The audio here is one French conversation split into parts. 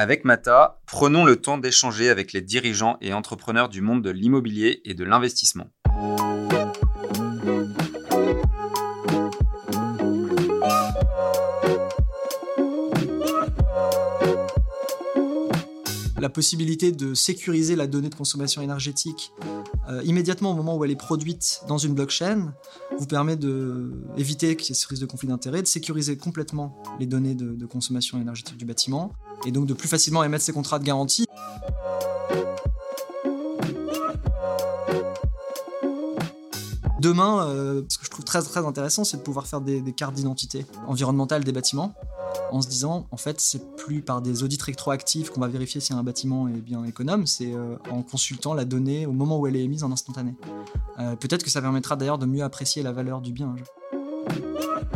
Avec Mata, prenons le temps d'échanger avec les dirigeants et entrepreneurs du monde de l'immobilier et de l'investissement. la possibilité de sécuriser la donnée de consommation énergétique euh, immédiatement au moment où elle est produite dans une blockchain vous permet d'éviter qu'il y ait ce risque de conflit d'intérêts, de sécuriser complètement les données de, consommation énergétique du bâtiment et donc de plus facilement émettre ces contrats de garantie. Demain, euh, ce que je trouve très très intéressant, c'est de pouvoir faire des cartes d'identité environnementales des bâtiments en se disant en fait c'est plus par des audits rétroactifs qu'on va vérifier si un bâtiment est bien économe, c'est euh, en consultant la donnée au moment où elle est émise en instantané. Euh, peut-être que ça permettra d'ailleurs de mieux apprécier la valeur du bien. 8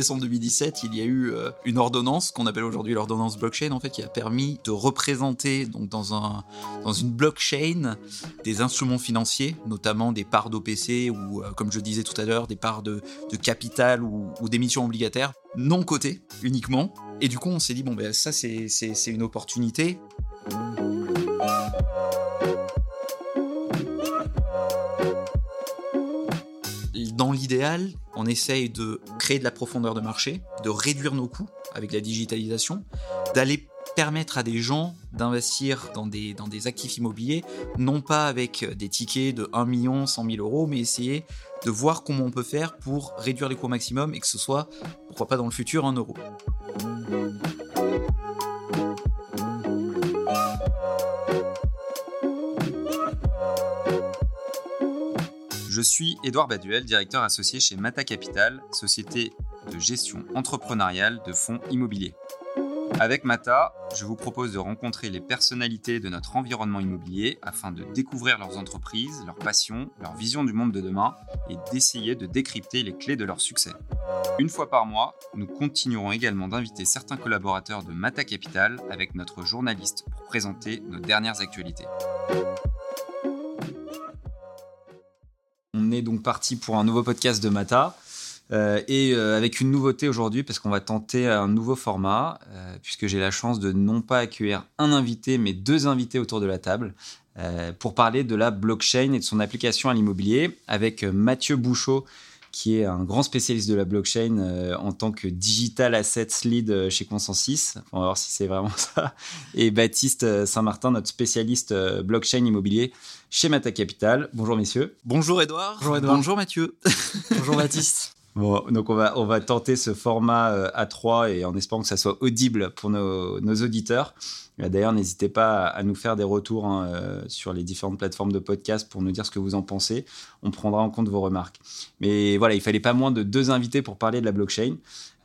décembre 2017, il y a eu euh, une ordonnance qu'on appelle aujourd'hui l'ordonnance blockchain, en fait, qui a permis de représenter donc dans un dans une blockchain des instruments financiers, notamment des parts d'OPC ou, euh, comme je disais tout à l'heure, des parts de, de capital ou, ou d'émissions obligataires non cotées uniquement. Et du coup, on s'est dit bon ben ça c'est c'est une opportunité. On essaye de créer de la profondeur de marché, de réduire nos coûts avec la digitalisation, d'aller permettre à des gens d'investir dans des, dans des actifs immobiliers, non pas avec des tickets de 1 million, 100 000 euros, mais essayer de voir comment on peut faire pour réduire les coûts au maximum et que ce soit, pourquoi pas dans le futur, un euro. Je suis Édouard Baduel, directeur associé chez Mata Capital, société de gestion entrepreneuriale de fonds immobiliers. Avec Mata, je vous propose de rencontrer les personnalités de notre environnement immobilier afin de découvrir leurs entreprises, leurs passions, leur vision du monde de demain et d'essayer de décrypter les clés de leur succès. Une fois par mois, nous continuerons également d'inviter certains collaborateurs de Mata Capital avec notre journaliste pour présenter nos dernières actualités. On est donc parti pour un nouveau podcast de Mata. Euh, et euh, avec une nouveauté aujourd'hui, parce qu'on va tenter un nouveau format, euh, puisque j'ai la chance de non pas accueillir un invité, mais deux invités autour de la table, pour parler de la blockchain et de son application à l'immobilier, avec Mathieu Bouchot, qui est un grand spécialiste de la blockchain euh, en tant que digital assets lead euh, chez Consensus. On va voir si c'est vraiment ça. Et Baptiste euh, Saint-Martin, notre spécialiste blockchain immobilier chez Mata Capital. Bonjour messieurs. Bonjour Edouard. Bonjour Edouard. Bonjour Mathieu. Bonjour Baptiste. Bon, donc on va, on va tenter ce format à 3 et en espérant que ça soit audible pour nos, auditeurs. D'ailleurs, n'hésitez pas à nous faire des retours hein, euh, sur les différentes plateformes de podcast pour nous dire ce que vous en pensez. On prendra en compte vos remarques. Mais voilà, il fallait pas moins de deux invités pour parler de la blockchain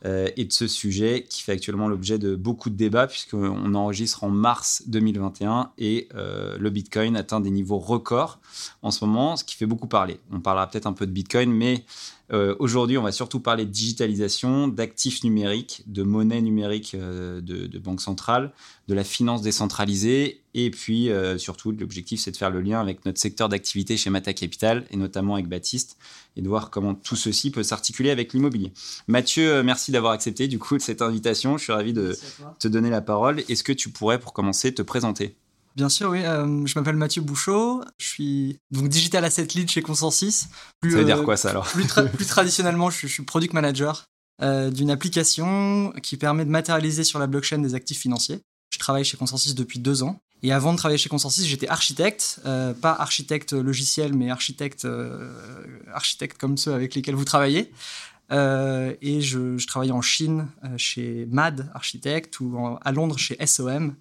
euh, et de ce sujet qui fait actuellement l'objet de beaucoup de débats puisqu'on enregistre en mars 2021 et euh, le Bitcoin atteint des niveaux records en ce moment, ce qui fait beaucoup parler. On parlera peut-être un peu de Bitcoin, mais euh, aujourd'hui, on va surtout parler de digitalisation, d'actifs numériques, de monnaie numérique euh, de, de, banque centrale, de la finance décentralisée, et puis euh, surtout, l'objectif, c'est de faire le lien avec notre secteur d'activité chez Mata Capital, et notamment avec Baptiste, et de voir comment tout ceci peut s'articuler avec l'immobilier. Mathieu, merci d'avoir accepté du coup cette invitation. Je suis ravi de te donner la parole. Est-ce que tu pourrais, pour commencer, te présenter? Bien sûr, oui. Euh, je m'appelle Mathieu Bouchot. Je suis donc digital asset lead chez Consensus. ça veut dire euh, quoi ça alors plus, traditionnellement, je, suis product manager euh, d'une application qui permet de matérialiser sur la blockchain des actifs financiers. Je travaille chez Consensus depuis deux ans. Et avant de travailler chez Consensus, j'étais architecte, pas architecte logiciel, mais architecte, architecte comme ceux avec lesquels vous travaillez. et je, je, travaillais en Chine chez MAD Architect ou à Londres chez SOM.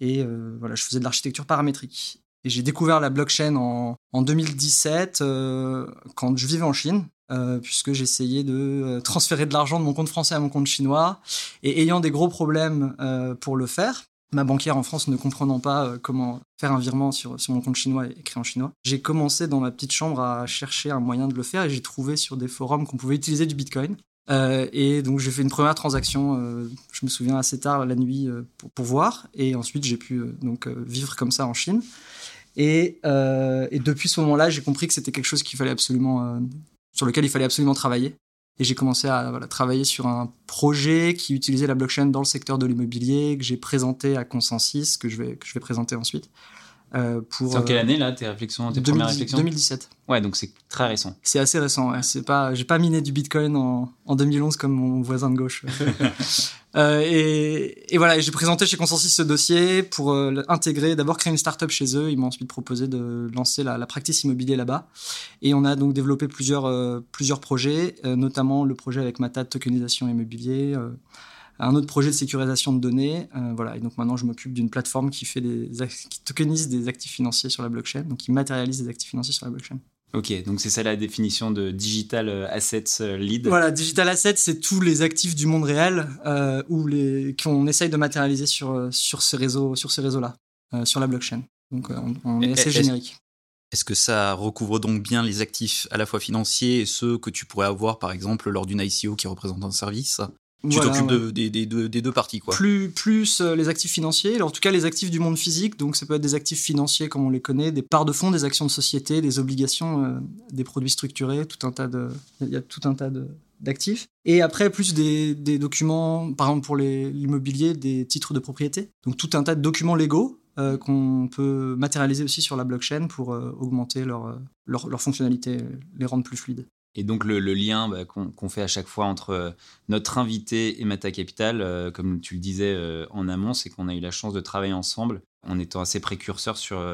Et euh, voilà, je faisais de l'architecture paramétrique. Et j'ai découvert la blockchain en, en 2017 euh, quand je vivais en Chine, euh, puisque j'essayais de transférer de l'argent de mon compte français à mon compte chinois. Et ayant des gros problèmes pour le faire, ma banquière en France ne comprenant pas comment faire un virement sur, sur mon compte chinois écrit en chinois, j'ai commencé dans ma petite chambre à chercher un moyen de le faire et j'ai trouvé sur des forums qu'on pouvait utiliser du Bitcoin. Euh, et donc j'ai fait une première transaction, euh, je me souviens assez tard la nuit euh, pour, pour, voir, et ensuite j'ai pu donc vivre comme ça en Chine. Et, et depuis ce moment-là, j'ai compris que c'était quelque chose qu'il fallait absolument, sur lequel il fallait absolument travailler. Et j'ai commencé à travailler sur un projet qui utilisait la blockchain dans le secteur de l'immobilier, que j'ai présenté à Consensus, que je vais, que je vais présenter ensuite. Pour, c'est en quelle année là tes réflexions, tes premières réflexions? 2017. Ouais, donc c'est très récent. C'est assez récent. Ouais. C'est pas, j'ai pas miné du Bitcoin en, en 2011 comme mon voisin de gauche. euh, et, et, voilà, j'ai présenté chez Consensus ce dossier pour euh, intégrer, d'abord créer une startup chez eux. Ils m'ont ensuite proposé de lancer la, la practice immobilier là-bas. Et on a donc développé plusieurs euh, plusieurs projets, euh, notamment le projet avec Mata de tokenisation immobilier un autre projet de sécurisation de données. Euh, voilà. Et donc maintenant, je m'occupe d'une plateforme qui fait des qui tokenise des actifs financiers sur la blockchain, donc qui matérialise des actifs financiers sur la blockchain. Ok, donc c'est ça la définition de digital euh, assets euh, lead. Voilà, digital assets, c'est tous les actifs du monde réel euh, ou les qu'on essaye de matérialiser sur sur ces réseaux sur ces réseaux-là, euh, sur la blockchain. Donc on, on est assez générique. Est-ce que ça recouvre donc bien les actifs à la fois financiers et ceux que tu pourrais avoir par exemple lors d'une ICO qui représente un service? Tu t'occupes de, des, des, des, deux parties, quoi. Plus, plus euh, les actifs financiers, en tout cas les actifs du monde physique, donc ça peut être des actifs financiers comme on les connaît, des parts de fonds, des actions de société, des obligations, euh, des produits structurés, tout un tas de, il y a tout un tas d'actifs. Et après, plus des, des, documents, par exemple pour l'immobilier, des titres de propriété. Donc tout un tas de documents légaux euh, qu'on peut matérialiser aussi sur la blockchain pour augmenter leur, leur, leur fonctionnalité, les rendre plus fluides. Et donc le, lien bah, qu'on fait à chaque fois entre euh, notre invité et Mata Capital, euh, comme tu le disais euh, en amont, c'est qu'on a eu la chance de travailler ensemble en étant assez précurseurs sur,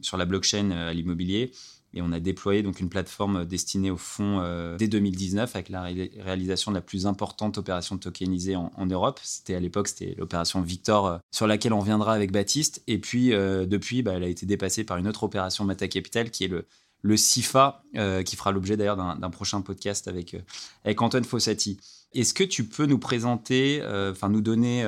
sur la blockchain à l'immobilier. Et on a déployé donc une plateforme destinée au fonds dès 2019 avec la réalisation de la plus importante opération tokenisée en, en Europe. C'était à l'époque, c'était l'opération Victor sur laquelle on reviendra avec Baptiste. Et puis depuis, bah, elle a été dépassée par une autre opération Mata Capital qui est le, le CIFA, euh, qui fera l'objet d'ailleurs d'un prochain podcast avec, euh, avec Antoine Fossati. Est-ce que tu peux nous présenter, euh, enfin nous donner,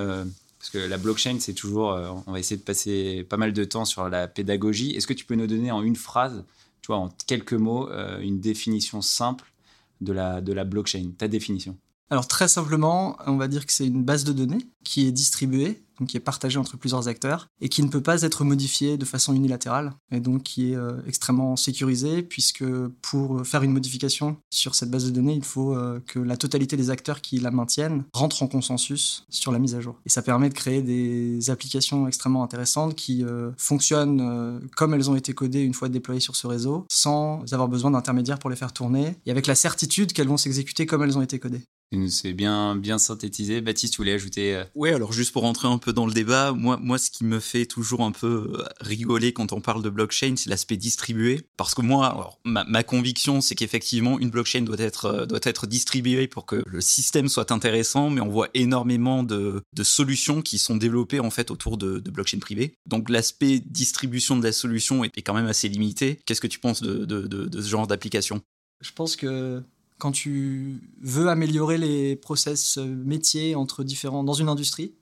parce que la blockchain, c'est toujours, on va essayer de passer pas mal de temps sur la pédagogie. Est-ce que tu peux nous donner en une phrase, tu vois, en quelques mots, une définition simple de la, de la blockchain, ta définition? Alors très simplement, on va dire que c'est une base de données qui est distribuée donc qui est partagé entre plusieurs acteurs et qui ne peut pas être modifié de façon unilatérale et donc qui est euh, extrêmement sécurisé puisque pour faire une modification sur cette base de données, il faut euh, que la totalité des acteurs qui la maintiennent rentrent en consensus sur la mise à jour. Et ça permet de créer des applications extrêmement intéressantes qui euh, fonctionnent comme elles ont été codées une fois déployées sur ce réseau sans avoir besoin d'intermédiaires pour les faire tourner et avec la certitude qu'elles vont s'exécuter comme elles ont été codées. C'est bien, bien synthétisé. Baptiste, tu voulais ajouter Oui, alors juste pour rentrer un peu dans le débat, moi, moi, ce qui me fait toujours un peu euh, rigoler quand on parle de blockchain, c'est l'aspect distribué. Parce que moi, alors, ma, ma, conviction, c'est qu'effectivement, une blockchain doit être, euh, doit être distribuée pour que le système soit intéressant, mais on voit énormément de, de solutions qui sont développées en fait autour de, de blockchain privées. Donc l'aspect distribution de la solution est, quand même assez limité. Qu'est-ce que tu penses de, de, de ce genre d'application? Je pense que quand tu veux améliorer les process euh, métiers entre différents dans une industrie,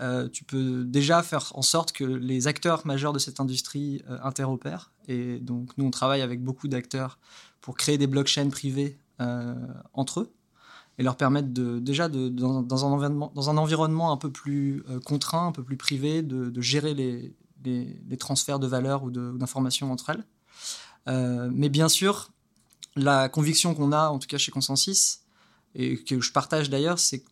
euh, tu peux déjà faire en sorte que les acteurs majeurs de cette industrie euh, interopèrent. Et donc, nous, on travaille avec beaucoup d'acteurs pour créer des blockchains privées euh, entre eux et leur permettre de, déjà, dans, un environnement, dans un environnement un peu plus contraint, un peu plus privé, de, gérer les, les, les, transferts de valeur ou d'informations entre elles. Mais bien sûr, la conviction qu'on a, en tout cas chez Consensus, et que je partage d'ailleurs, c'est que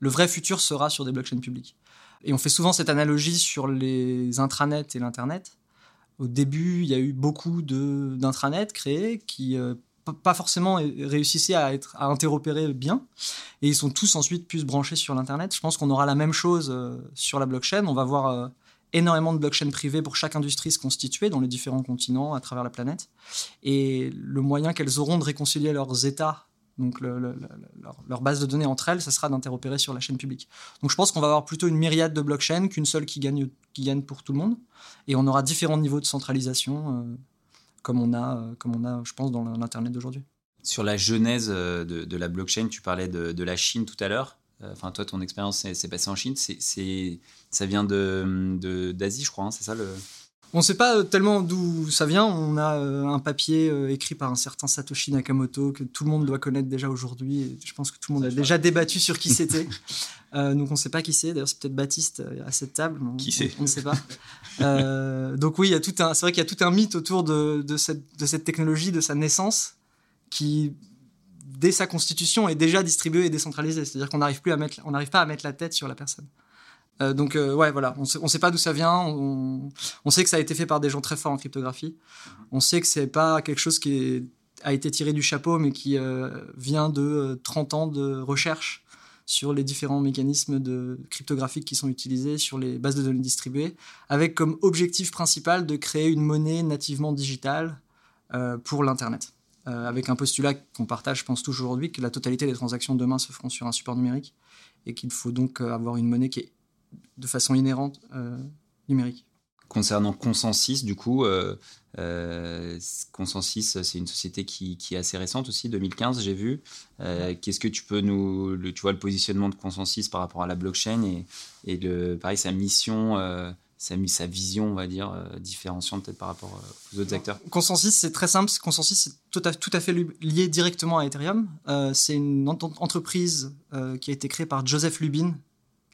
le vrai futur sera sur des blockchains publiques. Et on fait souvent cette analogie sur les intranets et l'Internet. Au début, il y a eu beaucoup d'intranets créés qui euh, pas forcément réussissaient à, être, à interopérer bien. Et ils sont tous ensuite plus branchés sur l'Internet. Je pense qu'on aura la même chose euh, sur la blockchain. On va voir euh, énormément de blockchains privées pour chaque industrie se constituer dans les différents continents à travers la planète. Et le moyen qu'elles auront de réconcilier leurs états, donc le, le, leur, base de données entre elles, ça sera d'interopérer sur la chaîne publique. Donc je pense qu'on va avoir plutôt une myriade de blockchains qu'une seule qui gagne, qui gagne pour tout le monde. Et on aura différents niveaux de centralisation, euh, comme, on a, euh, comme on a, je pense, dans l'Internet d'aujourd'hui. Sur la genèse euh, de, la blockchain, tu parlais de, la Chine tout à l'heure. Enfin, toi, ton expérience s'est passée en Chine. Ça vient de, d'Asie, je crois. Hein, c'est ça le. On ne sait pas tellement d'où ça vient. On a euh, un papier euh, écrit par un certain Satoshi Nakamoto que tout le monde doit connaître déjà aujourd'hui. je pense que tout le monde a déjà débattu sur qui c'était. euh, donc on ne sait pas qui c'est. D'ailleurs, c'est peut-être Baptiste à cette table. On, qui c'est On ne sait pas. euh, donc oui. C'est vrai qu'il y a tout un mythe autour de, de, cette, de cette technologie, de sa naissance, qui dès sa constitution, est déjà distribué et décentralisé. C'est-à-dire qu'on n'arrive plus à mettre, on n'arrive pas à mettre la tête sur la personne. Euh, donc euh, ouais, voilà, on ne sait pas d'où ça vient. On, sait que ça a été fait par des gens très forts en cryptographie. On sait que c'est pas quelque chose qui a été tiré du chapeau, mais qui euh, vient de 30 ans de recherche sur les différents mécanismes de cryptographiques qui sont utilisés sur les bases de données distribuées, avec comme objectif principal de créer une monnaie nativement digitale pour l'Internet. avec un postulat qu'on partage, je pense, toujours aujourd'hui, que la totalité des transactions demain se feront sur un support numérique et qu'il faut donc avoir une monnaie qui est de façon inhérente euh, numérique. Concernant Consensus, du coup, euh, euh, Consensus, c'est une société qui, est assez récente aussi, 2015, j'ai vu. Qu'est-ce que tu peux nous, le, tu vois, le positionnement de Consensus par rapport à la blockchain et, et le, pareil, sa mission, sa, sa vision, on va dire, différenciante peut-être par rapport aux autres acteurs? Consensus, c'est très simple. Consensus, c'est tout à, tout à fait lié directement à Ethereum. c'est une entreprise qui a été créée par Joseph Lubin,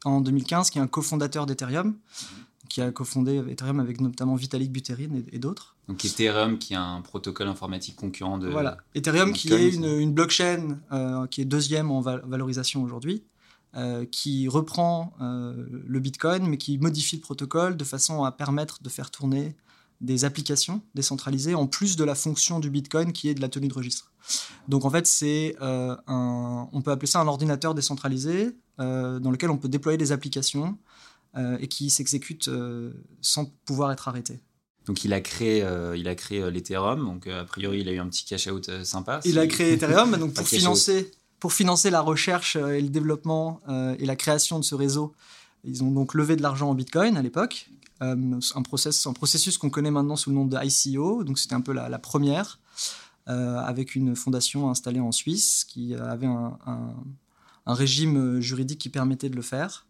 en 2015, qui est un cofondateur d'Ethereum, qui a cofondé Ethereum avec notamment Vitalik Buterin et, d'autres. Donc Ethereum, qui est un protocole informatique concurrent de. Voilà. Ethereum, qui est une, blockchain euh, qui est deuxième en valorisation aujourd'hui, euh, qui reprend euh, le Bitcoin, mais qui modifie le protocole de façon à permettre de faire tourner des applications décentralisées en plus de la fonction du Bitcoin qui est de la tenue de registre. Donc en fait, c'est un, on peut appeler ça un ordinateur décentralisé dans lequel on peut déployer des applications euh, et qui s'exécutent euh, sans pouvoir être arrêté. Donc il a créé, il a créé l'Ethereum. Donc a priori, il a eu un petit cash out sympa. Il a créé Ethereum donc pour financer, pour financer la recherche et le développement et la création de ce réseau. Ils ont donc levé de l'argent en Bitcoin à l'époque. un, process, un processus qu'on connaît maintenant sous le nom de ICO. Donc c'était un peu la, première. avec une fondation installée en Suisse qui avait un, un régime euh, juridique qui permettait de le faire.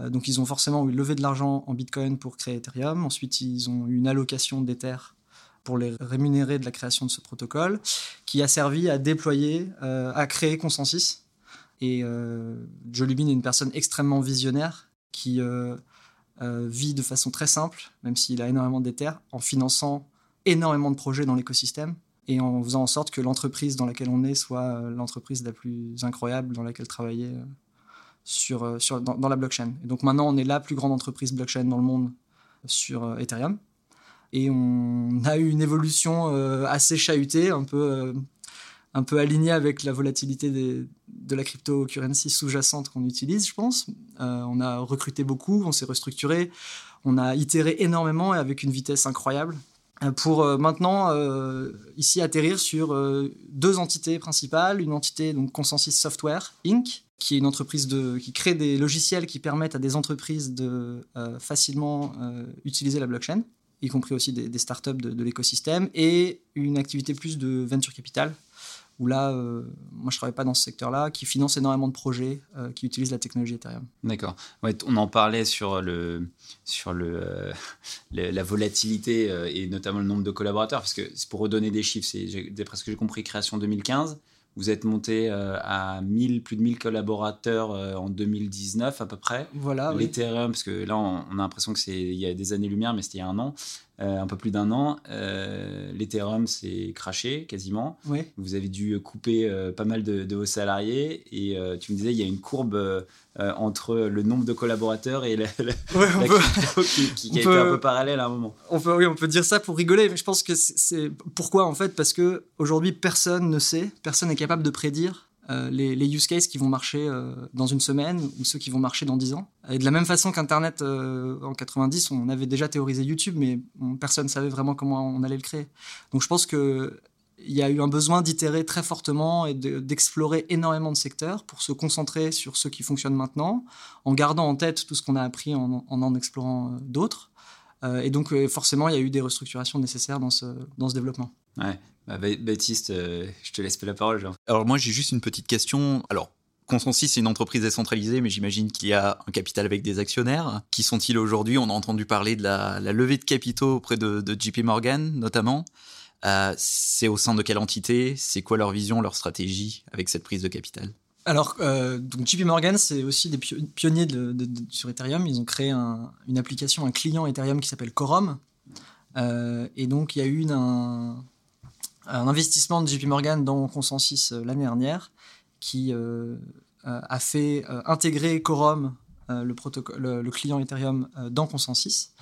Euh, donc ils ont forcément levé de l'argent en Bitcoin pour créer Ethereum. Ensuite, ils ont eu une allocation d'Ether pour les rémunérer de la création de ce protocole, qui a servi à déployer, euh, à créer Consensus. Et Joe Lubin est une personne extrêmement visionnaire qui vit de façon très simple, même s'il a énormément d'Ether, en finançant énormément de projets dans l'écosystème et en faisant en sorte que l'entreprise dans laquelle on est soit euh, l'entreprise la plus incroyable dans laquelle travailler euh, sur, euh, dans, la blockchain. Et donc maintenant, on est la plus grande entreprise blockchain dans le monde sur Ethereum. Et on a eu une évolution assez chahutée, un peu, un peu alignée avec la volatilité de la cryptocurrency sous-jacente qu'on utilise, je pense. on a recruté beaucoup, on s'est restructuré, on a itéré énormément et avec une vitesse incroyable. Euh, pour euh, maintenant euh, ici atterrir sur deux entités principales. Une entité donc Consensus Software Inc., qui est une entreprise qui crée des logiciels qui permettent à des entreprises de facilement utiliser la blockchain, y compris aussi des, startups de l'écosystème, et une activité plus de venture capital, où là, euh, moi je travaille pas dans ce secteur-là, qui finance énormément de projets euh, qui utilisent la technologie Ethereum. D'accord. Ouais, on en parlait sur, le, sur le, euh, la volatilité et notamment le nombre de collaborateurs, parce que c'est pour redonner des chiffres, c'est d'après ce que j'ai compris, création 2015. Vous êtes monté à 1000, plus de 1000 collaborateurs en 2019 à peu près. Voilà. L'Ethereum, parce que là on, a l'impression que c'est il y a des années-lumière, mais c'était il y a un an. Euh, un peu plus d'un an. Euh, L'Ethereum s'est craché quasiment. Vous avez dû couper euh, pas mal de, de, vos salariés et tu me disais il y a une courbe entre le nombre de collaborateurs et la, qui, a été un peu parallèle à un moment. On peut, oui, on peut dire ça pour rigoler, mais je pense que c'est pourquoi en fait? Parce que aujourd'hui personne ne sait, personne n'est capable de prédire euh, les, use cases qui vont marcher euh, dans une semaine ou ceux qui vont marcher dans 10 ans. Et de la même façon qu'Internet euh, en 90, on avait déjà théorisé YouTube, mais personne ne savait vraiment comment on allait le créer. Donc je pense qu'il y a eu un besoin d'itérer très fortement et d'explorer énormément de secteurs pour se concentrer sur ceux qui fonctionnent maintenant, en gardant en tête tout ce qu'on a appris en en, explorant d'autres. et donc forcément, il y a eu des restructurations nécessaires dans ce, dans ce développement. Bah, Baptiste, euh, je te laisse la parole. Alors moi j'ai juste une petite question. Alors Consensus, c'est une entreprise décentralisée, mais j'imagine qu'il y a un capital avec des actionnaires. Qui sont-ils aujourd'hui? On a entendu parler de la, levée de capitaux auprès de, JP Morgan, notamment. Euh, c'est au sein de quelle entité? C'est quoi leur vision, leur stratégie avec cette prise de capital? Alors, euh, donc JP Morgan, c'est aussi des pionniers de, sur Ethereum. Ils ont créé une application, un client Ethereum qui s'appelle Quorum. et donc, il y a eu un, un investissement de JP Morgan dans Consensus l'année dernière qui a fait intégrer Quorum, le, client Ethereum, dans Consensus.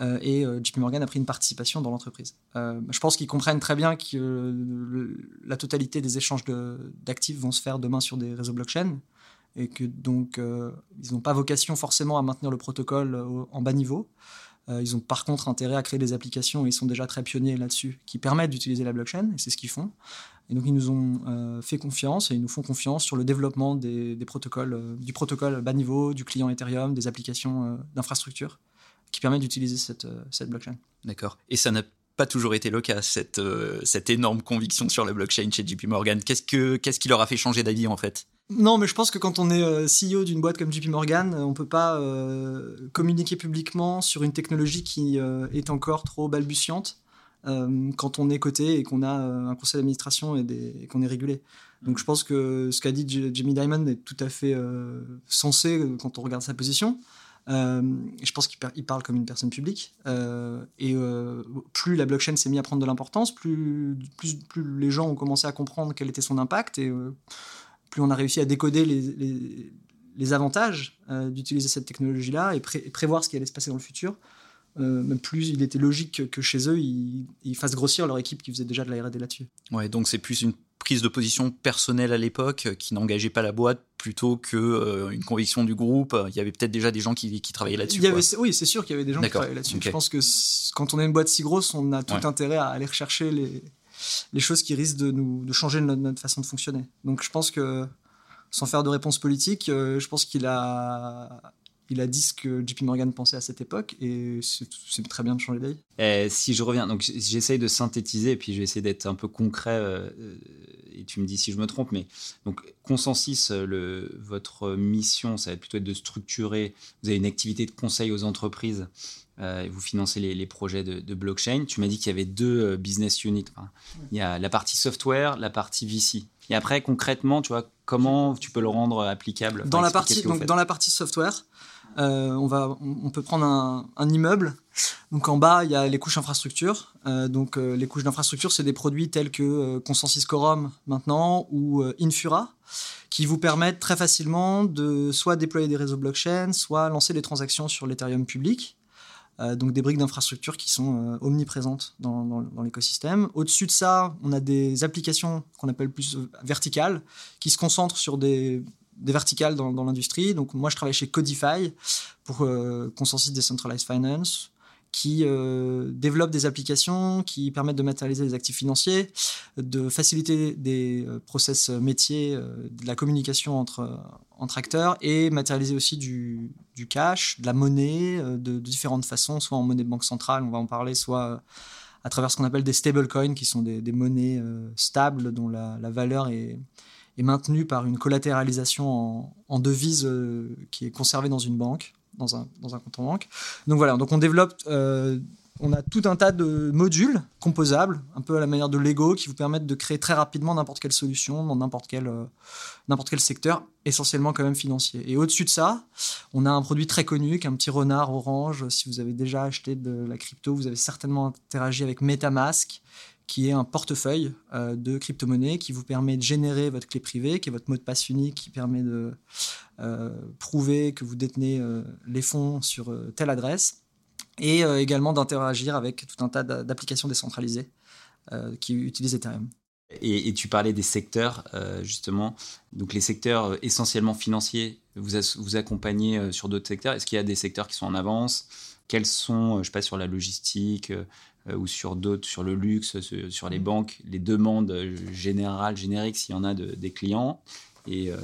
Euh, et euh, JP Morgan a pris une participation dans l'entreprise. Euh, je pense qu'ils comprennent très bien que la totalité des échanges d'actifs vont se faire demain sur des réseaux blockchain et que donc ils n'ont pas vocation forcément à maintenir le protocole en bas niveau. Ils ont par contre intérêt à créer des applications, et ils sont déjà très pionniers là-dessus, qui permettent d'utiliser la blockchain, et c'est ce qu'ils font. Et donc ils nous ont fait confiance, et ils nous font confiance sur le développement des, protocoles, du protocole bas niveau, du client Ethereum, des applications d'infrastructure qui permet d'utiliser cette, euh, blockchain. D'accord. Et ça n'a pas toujours été le cas, cette, euh, énorme conviction sur la blockchain chez JP Morgan. Qu'est-ce, que, qu'est-ce qui leur a fait changer d'avis en fait? Non, mais je pense que quand on est euh, CEO d'une boîte comme JP Morgan, on peut pas communiquer publiquement sur une technologie qui est encore trop balbutiante quand on est coté et qu'on a un conseil d'administration et, qu'on est régulé. Donc je pense que ce qu'a dit Jamie Dimon est tout à fait sensé quand on regarde sa position. Euh, je pense qu'il parle comme une personne publique. Euh, et euh, plus la blockchain s'est mise à prendre de l'importance, plus, plus, plus, les gens ont commencé à comprendre quel était son impact et plus on a réussi à décoder les, les, avantages d'utiliser cette technologie-là et, prévoir ce qui allait se passer dans le futur. plus il était logique que chez eux, ils, ils, fassent grossir leur équipe qui faisait déjà de la R&D là-dessus. Ouais, donc c'est plus une prise de position personnelle à l'époque euh, qui n'engageait pas la boîte plutôt que euh, une conviction du groupe. Il y avait peut-être déjà des gens qui, qui travaillaient là-dessus. Oui, c'est sûr qu'il y avait des gens qui travaillaient là-dessus. Je pense que quand on est une boîte si grosse, on a tout intérêt à aller rechercher les, les choses qui risquent de nous de changer notre, notre, façon de fonctionner. Donc je pense que sans faire de réponse politique, euh, je pense qu'il a il a dit ce que JP Morgan pensait à cette époque et c'est très bien de changer d'avis. Eh, si je reviens, donc j'essaye de synthétiser et puis je vais essayer d'être un peu concret euh, et tu me dis si je me trompe, mais donc consensus, euh, le, votre mission, ça va plutôt être de structurer, vous avez une activité de conseil aux entreprises euh, et vous financez les, projets de, blockchain. Tu m'as dit qu'il y avait deux business units. il y a la partie software, la partie VC. Et après, concrètement, tu vois, comment tu peux le rendre applicable dans, la partie, donc, dans la partie software, euh, on, peut prendre un, immeuble. Donc en bas, il y a les couches infrastructures. Euh, donc euh, les couches d'infrastructure, c'est des produits tels que Consensus Quorum maintenant ou Infura, qui vous permettent très facilement de soit déployer des réseaux blockchain, soit lancer des transactions sur l'Ethereum public. donc des briques d'infrastructure qui sont omniprésentes dans l'écosystème. Au-dessus de ça, on a des applications qu'on appelle plus verticales, qui se concentrent sur des des verticales dans, l'industrie. Donc moi, je travaille chez Codify pour euh, Consensus Decentralized Finance qui euh, développe des applications qui permettent de matérialiser les actifs financiers, de faciliter des euh, process métiers, de la communication entre, entre acteurs et matérialiser aussi du, cash, de la monnaie de, différentes façons, soit en monnaie de banque centrale, on va en parler, soit à travers ce qu'on appelle des stablecoins, qui sont des, monnaies stables dont la valeur est, est maintenu par une collatéralisation en, devise euh, qui est conservée dans une banque, dans un, compte en banque. Donc voilà, donc on développe, euh, on a tout un tas de modules composables, un peu à la manière de Lego, qui vous permettent de créer très rapidement n'importe quelle solution dans n'importe quel, euh, n'importe quel secteur, essentiellement quand même financier. Et au-dessus de ça, on a un produit très connu, qui est un petit renard orange. Si vous avez déjà acheté de la crypto, vous avez certainement interagi avec MetaMask, qui est un portefeuille euh, de crypto-monnaies qui vous permet de générer votre clé privée, qui est votre mot de passe unique, qui permet de euh, prouver que vous détenez euh, les fonds sur telle adresse, et également d'interagir avec tout un tas d'applications décentralisées qui utilisent Ethereum. Et, tu parlais des secteurs, justement. Donc les secteurs essentiellement financiers, vous, vous accompagnez sur d'autres secteurs. Est-ce qu'il y a des secteurs qui sont en avance? Quels sont, je sais pas, sur la logistique, euh, ou sur d'autres, sur le luxe, sur les banques, les demandes générales, génériques, s'il y en a de, des clients, et, euh,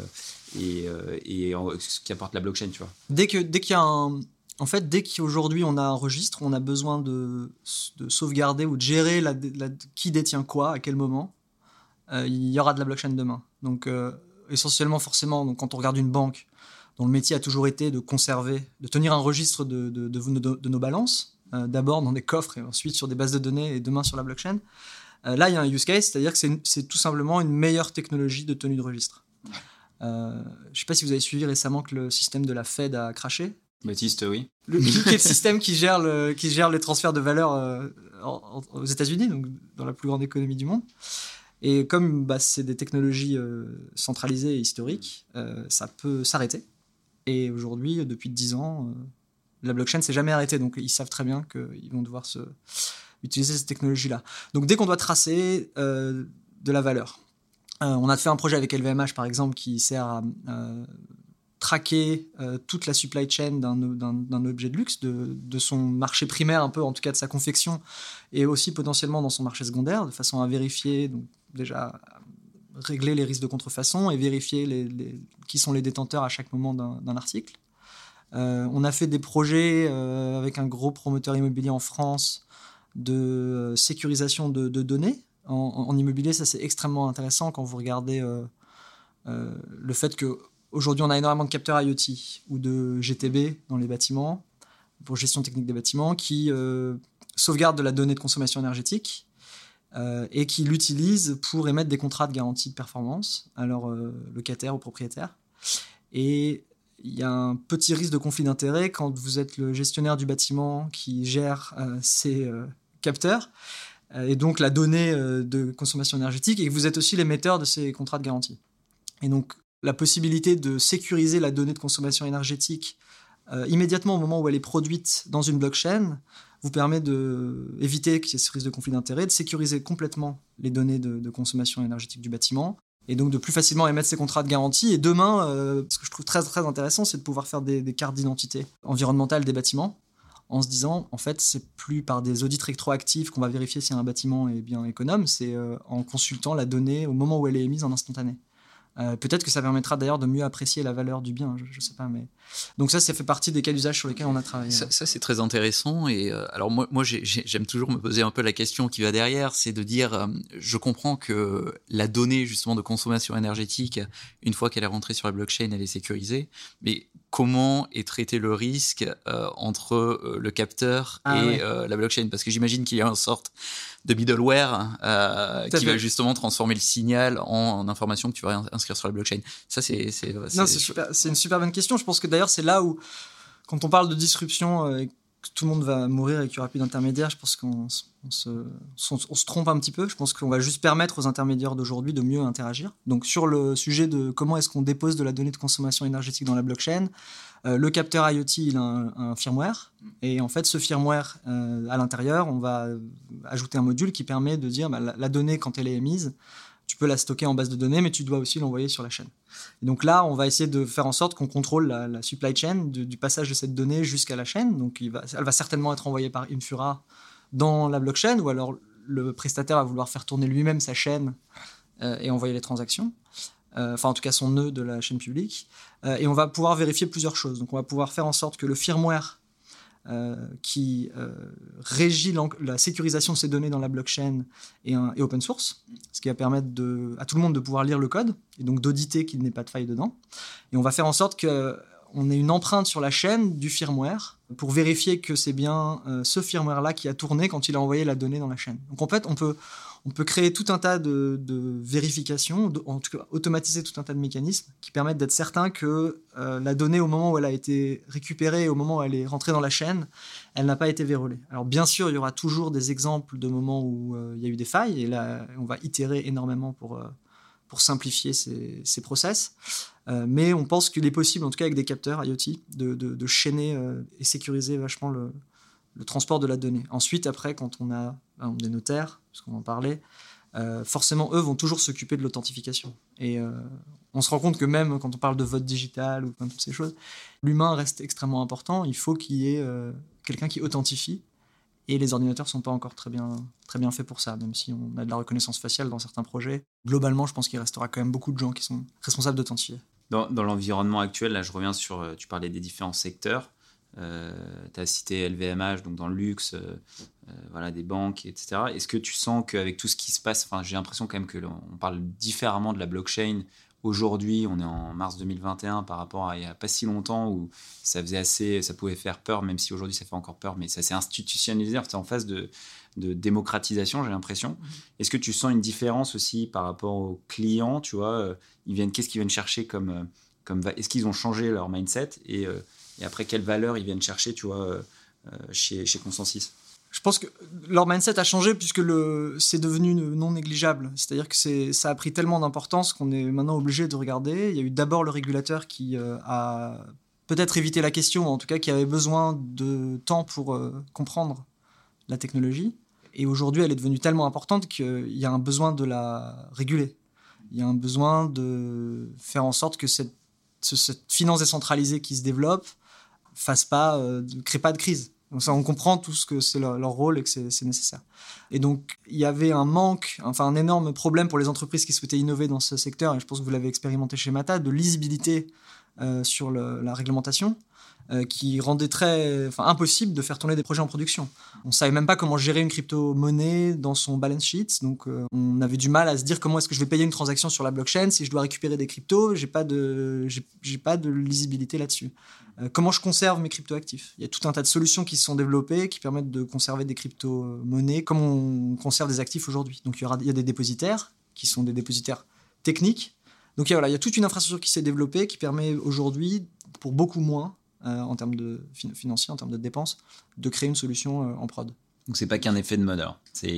et, euh, ce qui apporte la blockchain, tu vois. Dès que dès qu'il y a un, en fait, dès qu'aujourd'hui on a un registre, on a besoin de, de sauvegarder ou de gérer la, qui détient quoi, à quel moment, il y aura de la blockchain demain. Donc essentiellement, forcément, donc, quand on regarde une banque, dont le métier a toujours été de conserver, de tenir un registre de, de, de nos balances, euh, d'abord dans des coffres et ensuite sur des bases de données et demain sur la blockchain. Euh, là, il y a un use case, c'est-à-dire que c'est tout simplement une meilleure technologie de tenue de registre. Euh, je ne sais pas si vous avez suivi récemment que le système de la Fed a craché. Baptiste, oui. Le, qui est le système qui gère, le, qui gère les transferts de valeur aux États-Unis, donc dans la plus grande économie du monde. Et comme bah, c'est des technologies centralisées et historiques, ça peut s'arrêter. Et aujourd'hui, depuis 10 ans, la blockchain s'est jamais arrêtée. Donc ils savent très bien qu'ils vont devoir se, utiliser cette technologie-là. Donc dès qu'on doit tracer de la valeur, on a fait un projet avec LVMH par exemple qui sert à traquer euh, toute la supply chain d'un objet de luxe, de, son marché primaire un peu, en tout cas de sa confection, et aussi potentiellement dans son marché secondaire, de façon à vérifier, donc déjà régler les risques de contrefaçon et vérifier qui sont les détenteurs à chaque moment d'un article. Euh, on a fait des projets euh, avec un gros promoteur immobilier en France de sécurisation de, données. En, immobilier, ça c'est extrêmement intéressant quand vous regardez le fait que Aujourd'hui, on a énormément de capteurs IoT ou de GTB dans les bâtiments, pour gestion technique des bâtiments, qui euh, sauvegardent de la donnée de consommation énergétique euh, et qui l'utilisent pour émettre des contrats de garantie de performance à leurs euh, locataires ou propriétaires. Et il y a un petit risque de conflit d'intérêt quand vous êtes le gestionnaire du bâtiment qui gère ces capteurs et donc la donnée de consommation énergétique et que vous êtes aussi l'émetteur de ces contrats de garantie. Et donc la possibilité de sécuriser la donnée de consommation énergétique euh, immédiatement au moment où elle est produite dans une blockchain vous permet d'éviter qu'il y ait ce risque de conflit d'intérêt, de sécuriser complètement les données de, consommation énergétique du bâtiment et donc de plus facilement émettre ces contrats de garantie. Et demain, euh, ce que je trouve très très intéressant, c'est de pouvoir faire des, cartes d'identité environnementales des bâtiments en se disant, en fait, c'est plus par des audits rétroactifs qu'on va vérifier si un bâtiment est bien économe, c'est euh, en consultant la donnée au moment où elle est émise en instantané. Euh, peut-être que ça permettra d'ailleurs de mieux apprécier la valeur du bien, je, ne sais pas. Mais... Donc ça, ça fait partie des cas d'usage sur lesquels on a travaillé. Ça, c'est très intéressant. Et euh, alors moi, moi j'aime toujours me poser un peu la question qui va derrière, c'est de dire, euh, je comprends que la donnée justement de consommation énergétique, une fois qu'elle est rentrée sur la blockchain, elle est sécurisée. Mais comment est traité le risque entre le capteur ah et la blockchain Parce que j'imagine qu'il y a une sorte de middleware euh, qui va justement transformer le signal en, information que tu vas inscrire sur la blockchain. Ça, c'est c'est c'est une super bonne question. Je pense que d'ailleurs c'est là où quand on parle de disruption euh, que tout le monde va mourir et qu'il n'y aura plus d'intermédiaires, je pense qu'on se, on se, trompe un petit peu. Je pense qu'on va juste permettre aux intermédiaires d'aujourd'hui de mieux interagir. Donc sur le sujet de comment est-ce qu'on dépose de la donnée de consommation énergétique dans la blockchain, euh, le capteur IoT, il a un, firmware. Et en fait, ce firmware, euh, à l'intérieur, on va ajouter un module qui permet de dire bah, la, donnée, quand elle est émise, tu peux la stocker en base de données, mais tu dois aussi l'envoyer sur la chaîne. Et donc là, on va essayer de faire en sorte qu'on contrôle la, supply chain du passage de cette donnée jusqu'à la chaîne. Donc elle va certainement être envoyée par Infura dans la blockchain, ou alors le prestataire va vouloir faire tourner lui-même sa chaîne euh, et envoyer les transactions. Euh, enfin en tout cas son nœud de la chaîne publique. Euh, et on va pouvoir vérifier plusieurs choses. Donc on va pouvoir faire en sorte que le firmware qui régit la sécurisation de ces données dans la blockchain est, open source, ce qui va permettre à tout le monde de pouvoir lire le code et donc d'auditer qu'il n'y ait pas de faille dedans. Et on va faire en sorte qu'on ait une empreinte sur la chaîne du firmware pour vérifier que c'est bien ce firmware-là qui a tourné quand il a envoyé la donnée dans la chaîne. Donc en fait, on peut, on peut créer tout un tas de, vérifications, en tout cas automatiser tout un tas de mécanismes qui permettent d'être certain que euh, la donnée au moment où elle a été récupérée, au moment où elle est rentrée dans la chaîne, elle n'a pas été vérolée. Alors bien sûr, il y aura toujours des exemples de moments où euh, il y a eu des failles, et là, on va itérer énormément pour, euh, pour simplifier ces, ces process. Mais on pense qu'il est possible, en tout cas avec des capteurs IoT, de, de chaîner et sécuriser vachement le, transport de la donnée. Ensuite, après, quand on a des notaires, parce qu'on en parlait, euh, forcément, eux vont toujours s'occuper de l'authentification. Et euh, on se rend compte que même quand on parle de vote digital ou toutes ces choses, l'humain reste extrêmement important. Il faut qu'il y ait euh, quelqu'un qui authentifie. Et les ordinateurs ne sont pas encore très bien, très bien faits pour ça, même si on a de la reconnaissance faciale dans certains projets. Globalement, je pense qu'il restera quand même beaucoup de gens qui sont responsables d'authentifier. Dans, l'environnement actuel, là, je reviens sur, tu parlais des différents secteurs. Euh, tu as cité LVMH, donc dans le luxe, euh, euh, voilà, des banques, etc. Est-ce que tu sens qu'avec tout ce qui se passe, j'ai l'impression quand même que on parle différemment de la blockchain aujourd'hui, on est en mars 2021 par rapport à il n'y a pas si longtemps où ça faisait assez, ça pouvait faire peur, même si aujourd'hui ça fait encore peur, mais ça s'est institutionnalisé, en phase de, de démocratisation, j'ai l'impression. Mmh. Est-ce que tu sens une différence aussi par rapport aux clients, tu vois, ils viennent, qu'est-ce qu'ils viennent chercher comme, comme est-ce qu'ils ont changé leur mindset et et après quelle valeur ils viennent chercher, tu vois, euh, euh, chez, chez Consensus? Je pense que leur mindset a changé puisque le, c'est devenu non négligeable. C'est-à-dire que c'est, ça a pris tellement d'importance qu'on est maintenant obligé de regarder. Il y a eu d'abord le régulateur qui euh, a peut-être évité la question, en tout cas qui avait besoin de temps pour euh, comprendre la technologie. Et aujourd'hui, elle est devenue tellement importante qu'il y a un besoin de la réguler. Il y a un besoin de faire en sorte que cette, finance décentralisée qui se développe fasse pas, euh, crée pas de crise. On comprend tout ce que c'est leur, rôle et que c'est nécessaire. Et donc, il y avait un manque, enfin un énorme problème pour les entreprises qui souhaitaient innover dans ce secteur, et je pense que vous l'avez expérimenté chez Mata, de lisibilité euh, sur la réglementation. Euh, qui rendait très impossible de faire tourner des projets en production. On savait même pas comment gérer une crypto-monnaie dans son balance sheet, donc euh, on avait du mal à se dire comment est-ce que je vais payer une transaction sur la blockchain si je dois récupérer des cryptos, j'ai pas pas de lisibilité là-dessus. Euh, comment je conserve mes crypto-actifs? Il y a tout un tas de solutions qui se sont développées qui permettent de conserver des crypto-monnaies comme on conserve des actifs aujourd'hui? Donc il y, aura, il y a des dépositaires qui sont des dépositaires techniques. Donc voilà, il y a toute une infrastructure qui s'est développée qui permet aujourd'hui, pour beaucoup moins, euh, en termes de financier, en termes de dépenses, de créer une solution euh, en prod. Donc c'est pas qu'un effet de mode. C'est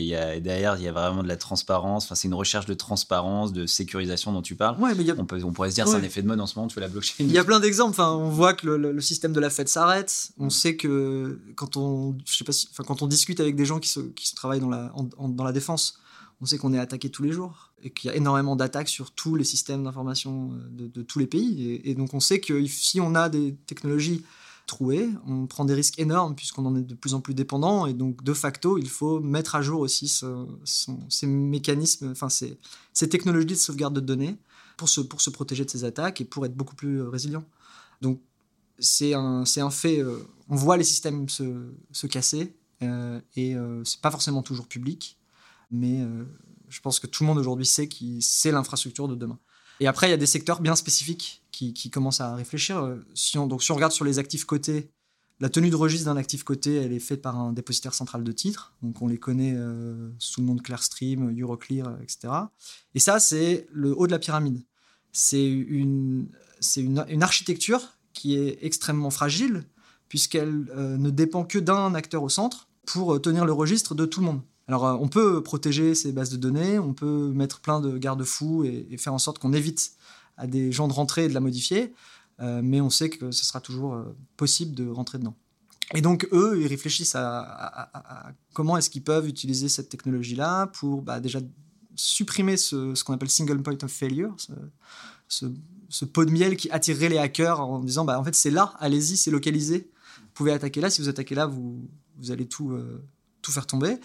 derrière il y a vraiment de la transparence. Enfin c'est une recherche de transparence, de sécurisation dont tu parles. Ouais, mais on, peut, on pourrait se dire c'est un effet de mode en ce moment. Tu fais la blockchain. Il y a plein d'exemples. Enfin on voit que le, système de la Fed s'arrête. On sait que quand on je sais pas enfin, quand on discute avec des gens qui se, qui se travaillent dans la dans la défense, on sait qu'on est attaqué tous les jours et qu'il y a énormément d'attaques sur tous les systèmes d'information euh, de, tous les pays. Et, donc on sait que si on a des technologies trouées, on prend des risques énormes puisqu'on en est de plus en plus dépendant. Et donc de facto, il faut mettre à jour aussi ces mécanismes, enfin ces, technologies de sauvegarde de données pour se, pour se protéger de ces attaques et pour être beaucoup plus euh, résilient. Donc c'est un, un fait, euh, on voit les systèmes se, se casser et euh, c'est pas forcément toujours public mais euh, je pense que tout le monde aujourd'hui sait que c'est l'infrastructure de demain. Et après, il y a des secteurs bien spécifiques qui, commencent à réfléchir. Euh, si on, donc, si on regarde sur les actifs cotés, la tenue de registre d'un actif coté, elle est faite par un dépositaire central de titres. Donc, on les connaît euh, sous le nom de Clearstream, Euroclear, etc. Et ça, c'est le haut de la pyramide. C'est une, une, une, architecture qui est extrêmement fragile, puisqu'elle ne dépend que d'un acteur au centre pour tenir le registre de tout le monde. Alors, euh, on peut protéger ces bases de données, on peut mettre plein de garde-fous et, faire en sorte qu'on évite à des gens de rentrer et de la modifier, euh, mais on sait que ce sera toujours euh, possible de rentrer dedans. Et donc, eux, ils réfléchissent à, comment est-ce qu'ils peuvent utiliser cette technologie-là pour bah, déjà supprimer ce, qu'on appelle single point of failure, ce, pot de miel qui attirerait les hackers en disant bah, en fait, c'est là, allez-y, c'est localisé. Vous pouvez attaquer là, si vous attaquez là, vous, allez tout faire tomber.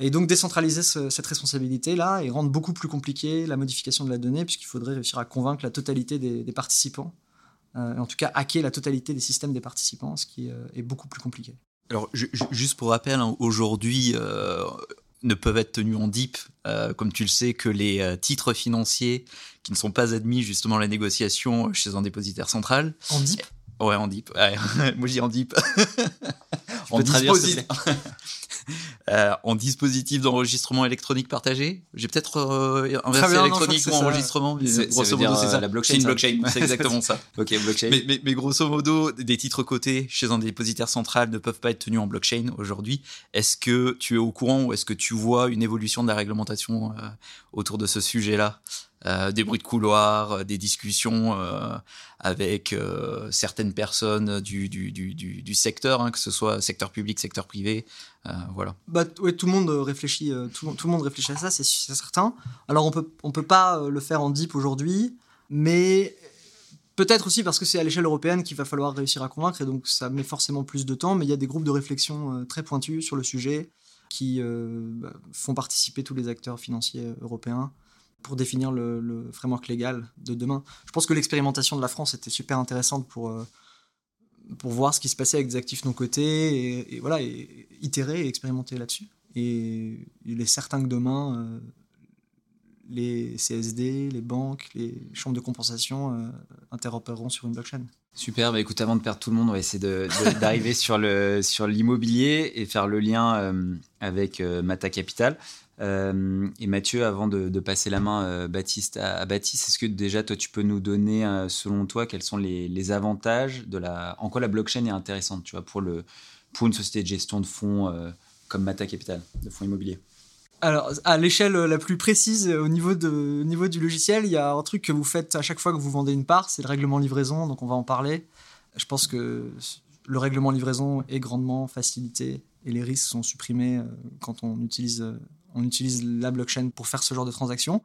Et donc décentraliser cette responsabilité-là et rendre beaucoup plus compliqué la modification de la donnée, puisqu'il faudrait réussir à convaincre la totalité des, participants, euh, en tout cas hacker la totalité des systèmes des participants, ce qui euh, est beaucoup plus compliqué. Alors juste pour rappel, hein, aujourd'hui euh, ne peuvent être tenus en DIP, comme tu le sais, que les titres financiers qui ne sont pas admis justement à la négociation chez un dépositaire central. En DIP? Ouais, en DIP. Moi, je dis en DIP. en dispositif. Euh, en dispositif d'enregistrement électronique partagé. J'ai peut-être euh, inversé électronique ou enregistrement. Grosso modo, c'est ça. La blockchain. C'est une blockchain. c'est exactement ça. ok, blockchain. Mais, mais, grosso modo, des titres cotés chez un dépositaire central ne peuvent pas être tenus en blockchain aujourd'hui. Est-ce que tu es au courant ou est-ce que tu vois une évolution de la réglementation euh, autour de ce sujet-là? Euh, des bruits de couloir, euh, des discussions euh, avec certaines personnes du, secteur, hein, que ce soit secteur public, secteur privé. voilà. Bah, tout le monde réfléchit, tout, tout, le monde réfléchit à ça, c'est certain. Alors on peut, on peut pas le faire en deep aujourd'hui, mais Peut-être aussi parce que c'est à l'échelle européenne qu'il va falloir réussir à convaincre et donc ça met forcément plus de temps, mais il y a des groupes de réflexion très pointus sur le sujet qui bah, font participer tous les acteurs financiers européens pour définir le, framework légal de demain. Je pense que l'expérimentation de la France était super intéressante pour, euh, pour voir ce qui se passait avec des actifs non cotés et, voilà, itérer et expérimenter là-dessus. Et il est certain que demain, euh, les CSD, les banques, les chambres de compensation euh, interopéreront sur une blockchain. Super, bah écoute, avant de perdre tout le monde, on va essayer d'arriver sur l'immobilier et faire le lien avec Mata Capital. Euh, et Mathieu, avant de, passer la main euh, Baptiste, à, Baptiste, est-ce que déjà toi tu peux nous donner, euh, selon toi, quels sont les, avantages de la, en quoi la blockchain est intéressante, tu vois, pour une société de gestion de fonds comme Mata Capital de fonds immobiliers? Alors, à l'échelle la plus précise, au niveau, de, au niveau du logiciel, il y a un truc que vous faites à chaque fois que vous vendez une part, c'est le règlement livraison, donc on va en parler. Je pense que le règlement livraison est grandement facilité et les risques sont supprimés quand on utilise, on utilise la blockchain pour faire ce genre de transaction.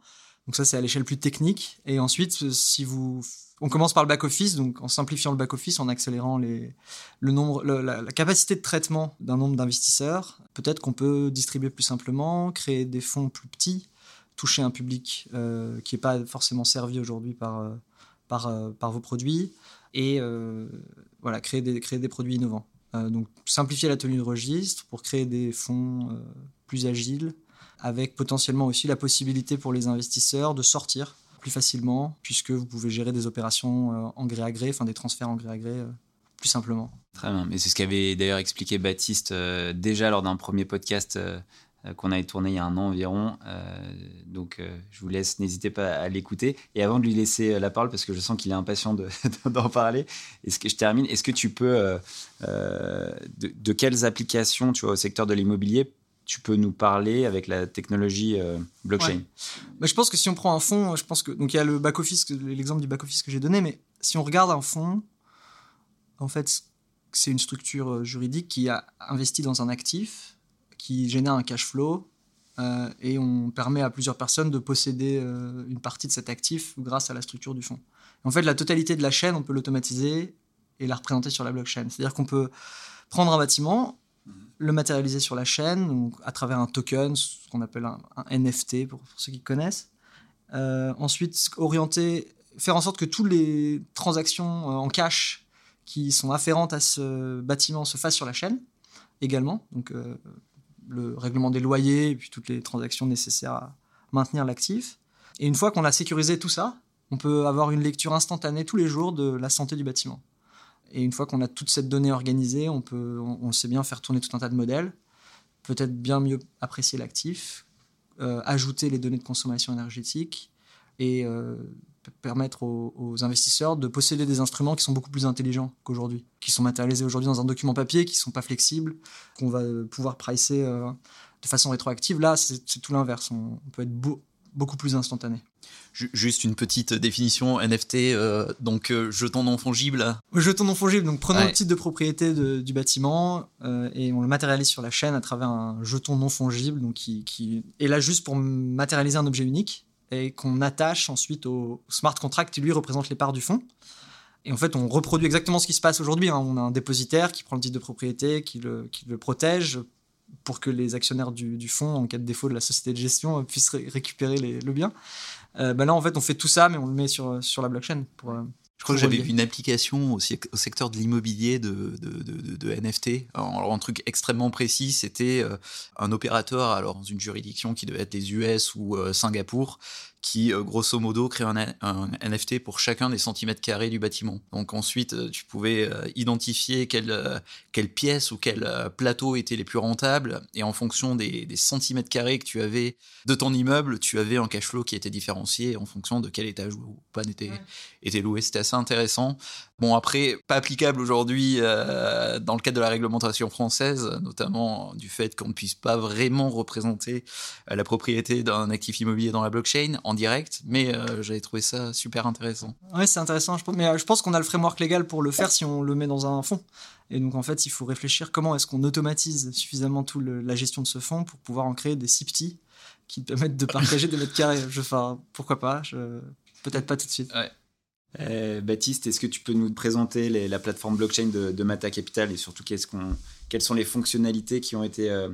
Donc ça, c'est à l'échelle plus technique. Et ensuite, si vous on commence par le back-office, donc en simplifiant le back-office, en accélérant le nombre, la, capacité de traitement d'un nombre d'investisseurs. Peut-être qu'on peut distribuer plus simplement, créer des fonds plus petits, toucher un public euh, qui n'est pas forcément servi aujourd'hui par, euh, euh, vos produits, et voilà, créer, des, créer des produits innovants. donc simplifier la tenue de registre pour créer des fonds plus agiles, avec potentiellement aussi la possibilité pour les investisseurs de sortir plus facilement, puisque vous pouvez gérer des opérations euh, en gré à gré, enfin des transferts en gré à gré, euh, plus simplement. Très bien, mais c'est ce qu'avait d'ailleurs expliqué Baptiste euh, déjà lors d'un premier podcast qu'on avait tourné il y a un an environ. donc je vous laisse, n'hésitez pas à l'écouter. Et avant de lui laisser la parole, parce que je sens qu'il est impatient d'en parler, est-ce que je termine? Est-ce que tu peux, de, de, quelles applications tu vois, au secteur de l'immobilier tu peux nous parler avec la technologie euh, blockchain? Bah, Je pense que si on prend un fonds, je pense que donc il y a le back office, l'exemple du back office que j'ai donné, mais si on regarde un fonds, en fait, c'est une structure euh, juridique qui a investi dans un actif, qui génère un cash flow, euh, et on permet à plusieurs personnes de posséder une partie de cet actif grâce à la structure du fonds. En fait, la totalité de la chaîne, on peut l'automatiser et la représenter sur la blockchain. C'est-à-dire qu'on peut prendre un bâtiment, le matérialiser sur la chaîne à travers un token, ce qu'on appelle un, NFT pour, ceux qui connaissent. Euh, ensuite, orienter, faire en sorte que toutes les transactions euh, en cash qui sont afférentes à ce bâtiment se fassent sur la chaîne également. Donc, euh, le règlement des loyers et puis toutes les transactions nécessaires à maintenir l'actif. Et une fois qu'on a sécurisé tout ça, on peut avoir une lecture instantanée tous les jours de la santé du bâtiment. Et une fois qu'on a toute cette donnée organisée, on, peut, on, sait bien faire tourner tout un tas de modèles, peut-être bien mieux apprécier l'actif, euh, ajouter les données de consommation énergétique et euh, permettre aux, investisseurs de posséder des instruments qui sont beaucoup plus intelligents qu'aujourd'hui, qui sont matérialisés aujourd'hui dans un document papier, qui ne sont pas flexibles, qu'on va pouvoir pricer euh, de façon rétroactive. Là, c'est tout l'inverse. On, peut être beau, beaucoup plus instantané. Juste une petite définition NFT, euh, donc euh, jeton non fongible. Jeton non fongible, donc prenons le titre de propriété du bâtiment euh, et on le matérialise sur la chaîne à travers un jeton non fongible, donc qui, est là juste pour matérialiser un objet unique et qu'on attache ensuite au smart contract qui lui représente les parts du fonds. Et en fait, on reproduit exactement ce qui se passe aujourd'hui. Hein. On a un dépositaire qui prend le titre de propriété, qui le, qui le protège pour que les actionnaires du, fonds, en cas de défaut de la société de gestion, euh, puissent récupérer le bien. Euh, bah là, en fait, on fait tout ça, mais on le met sur, sur la blockchain. Pour, euh, je crois que j'avais vu une application aussi au secteur de l'immobilier de, de, de, NFT. Alors, un truc extrêmement précis, c'était un opérateur, alors dans une juridiction qui devait être les US ou Singapour, qui, euh, grosso modo, crée un, NFT pour chacun des centimètres carrés du bâtiment. Donc ensuite, euh, tu pouvais euh, identifier quelle, quelle pièce ou quel plateau était les plus rentables, et en fonction des, centimètres carrés que tu avais de ton immeuble, tu avais un cash flow qui était différencié en fonction de quel étage ou pas était, était loué. C'était assez intéressant. Bon, après, pas applicable aujourd'hui dans le cadre de la réglementation française, notamment du fait qu'on ne puisse pas vraiment représenter la propriété d'un actif immobilier dans la blockchain direct, mais euh, j'avais trouvé ça super intéressant. Ouais, c'est intéressant, je pense, mais euh, je pense qu'on a le framework légal pour le faire si on le met dans un fonds. Et donc en fait, il faut réfléchir comment est-ce qu'on automatise suffisamment tout la gestion de ce fonds pour pouvoir en créer des si petits qui permettent de partager des mètres carrés. Je, enfin, pourquoi pas Peut-être pas tout de suite. Euh, Baptiste, est-ce que tu peux nous présenter la plateforme blockchain de, de Mata Capital et surtout qu'est-ce qu'on quelles sont les fonctionnalités qui ont été euh,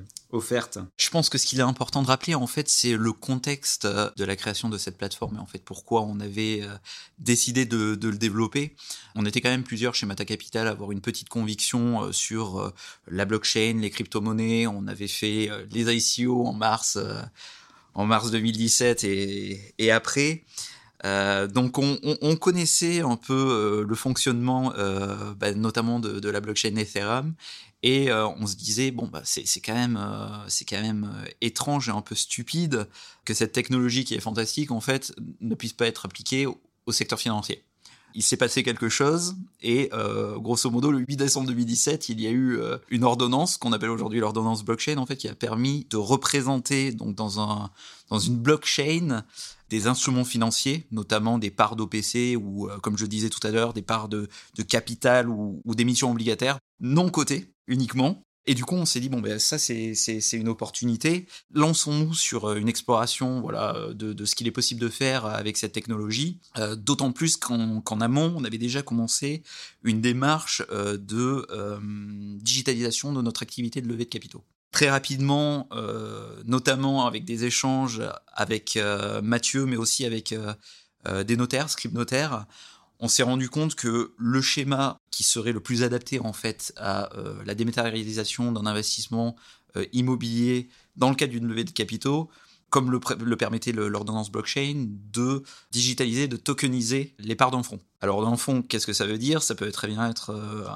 Je pense que ce qu'il est important de rappeler, en fait, c'est le contexte euh, de la création de cette plateforme et en fait pourquoi on avait euh, décidé de, le développer. On était quand même plusieurs chez Mata Capital à avoir une petite conviction sur la blockchain, les crypto-monnaies. On avait fait les ICO en mars, en mars 2017 et, et après. donc on, connaissait un peu le fonctionnement, bah, notamment de, de, la blockchain Ethereum, et euh, on se disait, bon, bah, c'est quand même, euh, quand même euh, étrange et un peu stupide que cette technologie qui est fantastique, en fait, ne puisse pas être appliquée au, secteur financier. Il s'est passé quelque chose et euh, grosso modo le 8 décembre 2017 il y a eu euh, une ordonnance qu'on appelle aujourd'hui l'ordonnance blockchain en fait qui a permis de représenter donc dans un dans une blockchain des instruments financiers notamment des parts d'OPC ou euh, comme je disais tout à l'heure des parts de, de capital ou, ou d'émissions obligataires non cotées uniquement et du coup, on s'est dit bon ben ça c'est une opportunité. Lançons-nous sur euh, une exploration voilà euh, de, de ce qu'il est possible de faire avec cette technologie. Euh, D'autant plus qu'en amont, on avait déjà commencé une démarche euh, de euh, digitalisation de notre activité de levée de capitaux. Très rapidement, euh, notamment avec des échanges avec Mathieu, mais aussi avec des notaires, script notaires, on s'est rendu compte que le schéma qui serait le plus adapté en fait à euh, la dématérialisation d'un investissement euh, immobilier dans le cadre d'une levée de capitaux, comme le, permettait l'ordonnance blockchain, de digitaliser, de tokeniser les parts d'un fonds. Alors d'un fonds, qu'est-ce que ça veut dire? Ça peut très bien être euh,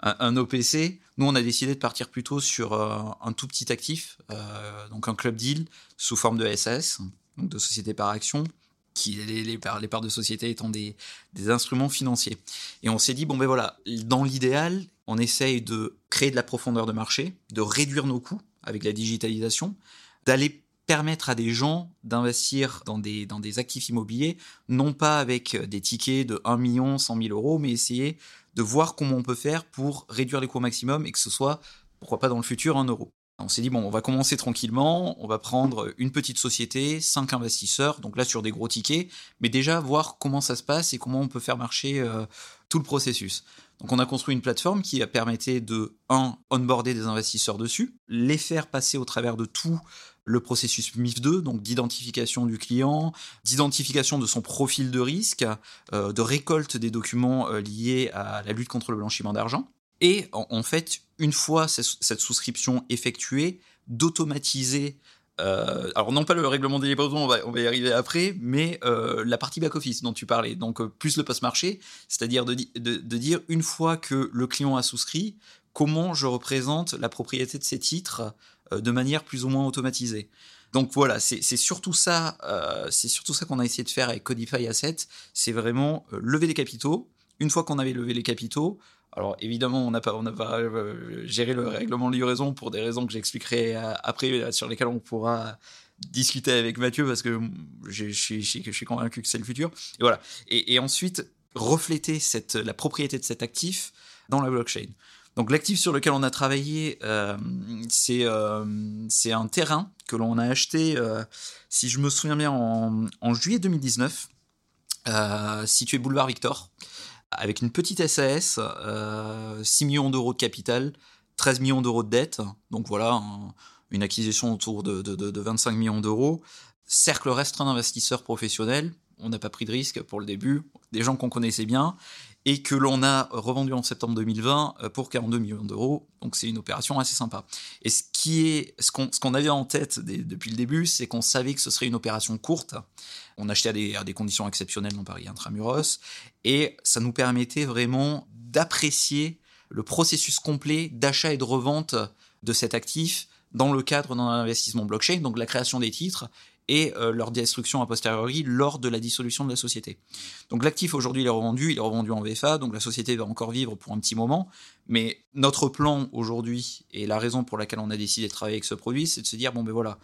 un, OPC. Nous, on a décidé de partir plutôt sur un, tout petit actif, donc un club deal sous forme de SAS, donc de société par action, qui les, parts, les parts de société étant des, instruments financiers. Et on s'est dit, bon ben voilà, dans l'idéal, on essaye de créer de la profondeur de marché, de réduire nos coûts avec la digitalisation, d'aller permettre à des gens d'investir dans des, dans des actifs immobiliers, non pas avec des tickets de 1 million, 100 000 euros, mais essayer de voir comment on peut faire pour réduire les coûts au maximum et que ce soit, pourquoi pas dans le futur, un euro. On s'est dit, bon, on va commencer tranquillement, on va prendre une petite société, cinq investisseurs, donc là sur des gros tickets, mais déjà voir comment ça se passe et comment on peut faire marcher euh, tout le processus. Donc on a construit une plateforme qui a permetté de, un, onboarder des investisseurs dessus, les faire passer au travers de tout le processus MIF2, donc d'identification du client, d'identification de son profil de risque, euh, de récolte des documents euh, liés à la lutte contre le blanchiment d'argent. Et en, fait, une fois cette souscription effectuée, d'automatiser euh, alors non pas le règlement des livraisons, on va, y arriver après, mais euh, la partie back-office dont tu parlais, donc euh, plus le post-marché, c'est-à-dire de, dire une fois que le client a souscrit, comment je représente la propriété de ces titres de manière plus ou moins automatisée. Donc voilà, c'est surtout ça, c'est surtout ça qu'on a essayé de faire avec Codify Asset, c'est vraiment lever les capitaux. Une fois qu'on avait levé les capitaux, alors évidemment, on n'a pas, on n'a pas euh, géré le règlement de livraison pour des raisons que j'expliquerai euh, après, sur lesquelles on pourra discuter avec Mathieu parce que je, suis convaincu que c'est le futur. Et voilà. Et, ensuite refléter la propriété de cet actif dans la blockchain. Donc l'actif sur lequel on a travaillé, euh, c'est euh, un terrain que l'on a acheté, euh, si je me souviens bien, en, en juillet 2019, euh, situé boulevard Victor avec une petite SAS, euh, 6 millions d'euros de capital, 13 millions d'euros de dette, donc voilà, un, une acquisition autour de, de, de 25 millions d'euros. Cercle restreint d'investisseurs professionnels, on n'a pas pris de risque pour le début, des gens qu'on connaissait bien, et que l'on a revendu en septembre 2020 pour 42 millions d'euros. Donc c'est une opération assez sympa. Et ce qui est, ce qu'on, avait en tête depuis le début, c'est qu'on savait que ce serait une opération courte. On achetait à des, à des conditions exceptionnelles dans Paris intramuros, et ça nous permettait vraiment d'apprécier le processus complet d'achat et de revente de cet actif dans le cadre d'un investissement blockchain, donc la création des titres et euh, leur destruction a posteriori lors de la dissolution de la société. Donc l'actif aujourd'hui il est revendu, il est revendu en VFA, donc la société va encore vivre pour un petit moment, mais notre plan aujourd'hui et la raison pour laquelle on a décidé de travailler avec ce produit, c'est de se dire bon ben voilà,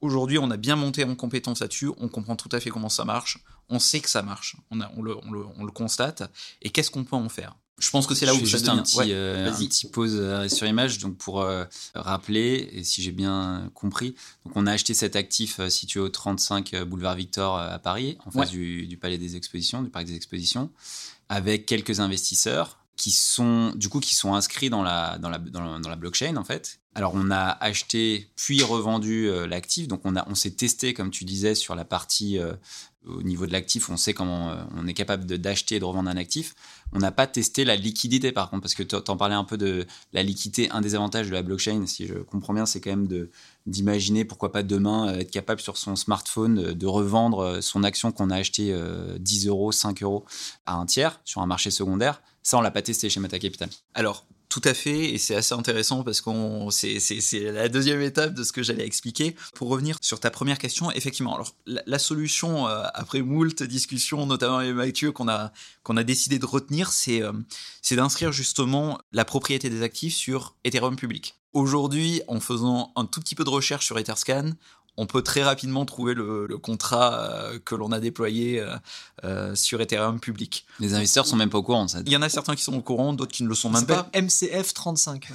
aujourd'hui on a bien monté en compétence là-dessus, on comprend tout à fait comment ça marche, on sait que ça marche, on, le constate, et qu'est-ce qu'on peut en faire? Je pense que c'est là je où juste un petit, ouais, euh, un petit pause euh, sur image donc pour euh, rappeler et si j'ai bien compris. Donc on a acheté cet actif situé au 35 boulevard Victor à Paris en face ouais. du, du, palais des expositions du parc des expositions avec quelques investisseurs qui sont du coup qui sont inscrits dans la dans la dans la, dans la blockchain en fait. Alors on a acheté puis revendu l'actif. Donc on a on s'est testé comme tu disais sur la partie au niveau de l'actif, on sait comment on est capable d'acheter et de revendre un actif. On n'a pas testé la liquidité par contre, parce que tu en parlais un peu de la liquidité. Un des avantages de la blockchain, si je comprends bien, c'est quand même d'imaginer pourquoi pas demain euh, être capable sur son smartphone de, de revendre euh, son action qu'on a acheté euh, 10 euros, 5 euros à un tiers sur un marché secondaire. Ça, on l'a pas testé chez Meta Capital. Tout à fait, et c'est assez intéressant parce qu'on c'est, la deuxième étape de ce que j'allais expliquer. Pour revenir sur ta première question, effectivement, alors la, solution euh, après moult discussions, notamment avec Mathieu, qu'on a décidé de retenir, c'est euh, c'est d'inscrire justement la propriété des actifs sur Ethereum public. Aujourd'hui, en faisant un tout petit peu de recherche sur Etherscan, on peut très rapidement trouver le, contrat euh, que l'on a déployé euh, euh, sur Ethereum public. Les investisseurs sont même pas au courant. Ça. Il y en a certains qui sont au courant, d'autres qui ne le sont même pas. MCF 35.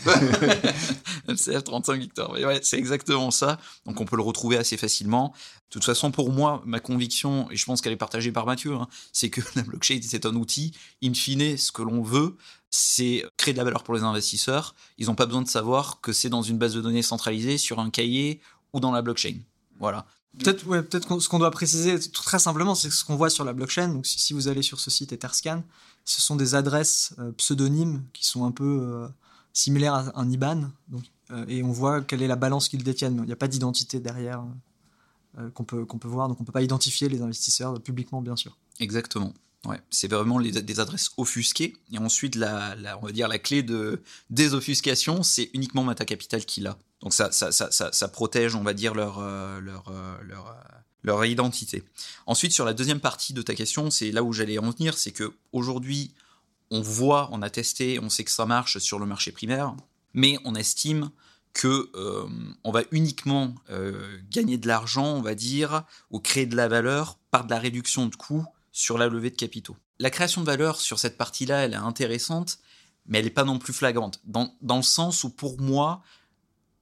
MCF 35 Victor. Ouais, c'est exactement ça. Donc on peut le retrouver assez facilement. De toute façon, pour moi, ma conviction, et je pense qu'elle est partagée par Mathieu, hein, c'est que la blockchain, c'est un outil. In fine, ce que l'on veut, c'est créer de la valeur pour les investisseurs. Ils n'ont pas besoin de savoir que c'est dans une base de données centralisée, sur un cahier ou dans la blockchain. Voilà. Peut-être, ouais, peut-être ce qu'on doit préciser très simplement, c'est ce qu'on voit sur la blockchain. Donc, si, vous allez sur ce site Etherscan, ce sont des adresses euh, pseudonymes qui sont un peu euh, similaires à un IBAN. Donc, euh, et on voit quelle est la balance qu'ils détiennent. Il n'y a pas d'identité derrière qu'on peut, qu'on peut voir. Donc, on ne peut pas identifier les investisseurs publiquement, bien sûr. Exactement. Ouais, c'est vraiment des adresses offusquées. Et ensuite, la, on va dire la clé de désoffuscation, c'est uniquement Mata Capital qui l'a. Donc ça, ça, ça, ça, protège, on va dire, leur, euh, leur, euh, euh, leur, identité. Ensuite, sur la deuxième partie de ta question, c'est là où j'allais en venir, c'est que aujourd'hui, on voit, on a testé, on sait que ça marche sur le marché primaire, mais on estime que on va uniquement gagner de l'argent, on va dire, ou créer de la valeur par de la réduction de coûts sur la levée de capitaux. La création de valeur sur cette partie-là, elle est intéressante, mais elle n'est pas non plus flagrante, dans, dans le sens où pour moi,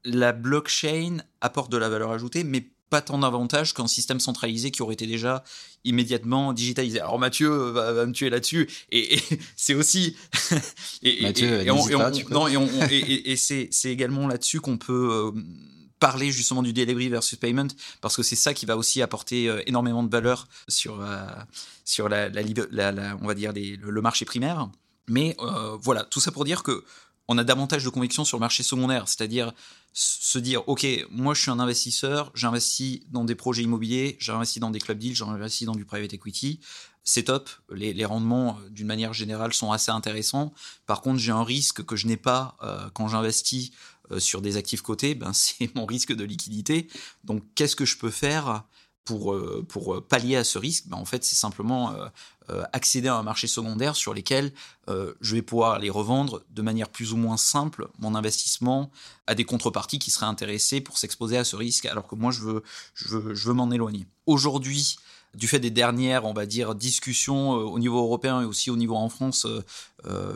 la blockchain apporte de la valeur ajoutée, mais pas tant d'avantages qu'un système centralisé qui aurait été déjà immédiatement digitalisé. Alors Mathieu va, me tuer là-dessus, et, c'est aussi... et, c'est également là-dessus qu'on peut euh, parler justement du delivery versus payment, parce que c'est ça qui va aussi apporter euh, énormément de valeur sur, euh, sur la, on va dire le, marché primaire. Mais voilà, tout ça pour dire que on a davantage de conviction sur le marché secondaire, c'est-à-dire se dire, OK, moi je suis un investisseur, j'investis dans des projets immobiliers, j'investis dans des club deals, j'investis dans du private equity, c'est top, les, rendements euh, d'une manière générale sont assez intéressants. Par contre, j'ai un risque que je n'ai pas euh, quand j'investis euh, sur des actifs cotés, ben, c'est mon risque de liquidité. Donc qu'est-ce que je peux faire pour, pour pallier à ce risque? Ben, En fait, c'est simplement euh, accéder à un marché secondaire sur lesquels euh, je vais pouvoir les revendre de manière plus ou moins simple mon investissement à des contreparties qui seraient intéressées pour s'exposer à ce risque alors que moi je veux, je veux, je veux m'en éloigner. Aujourd'hui, du fait des dernières, on va dire, discussions euh, au niveau européen et aussi au niveau en France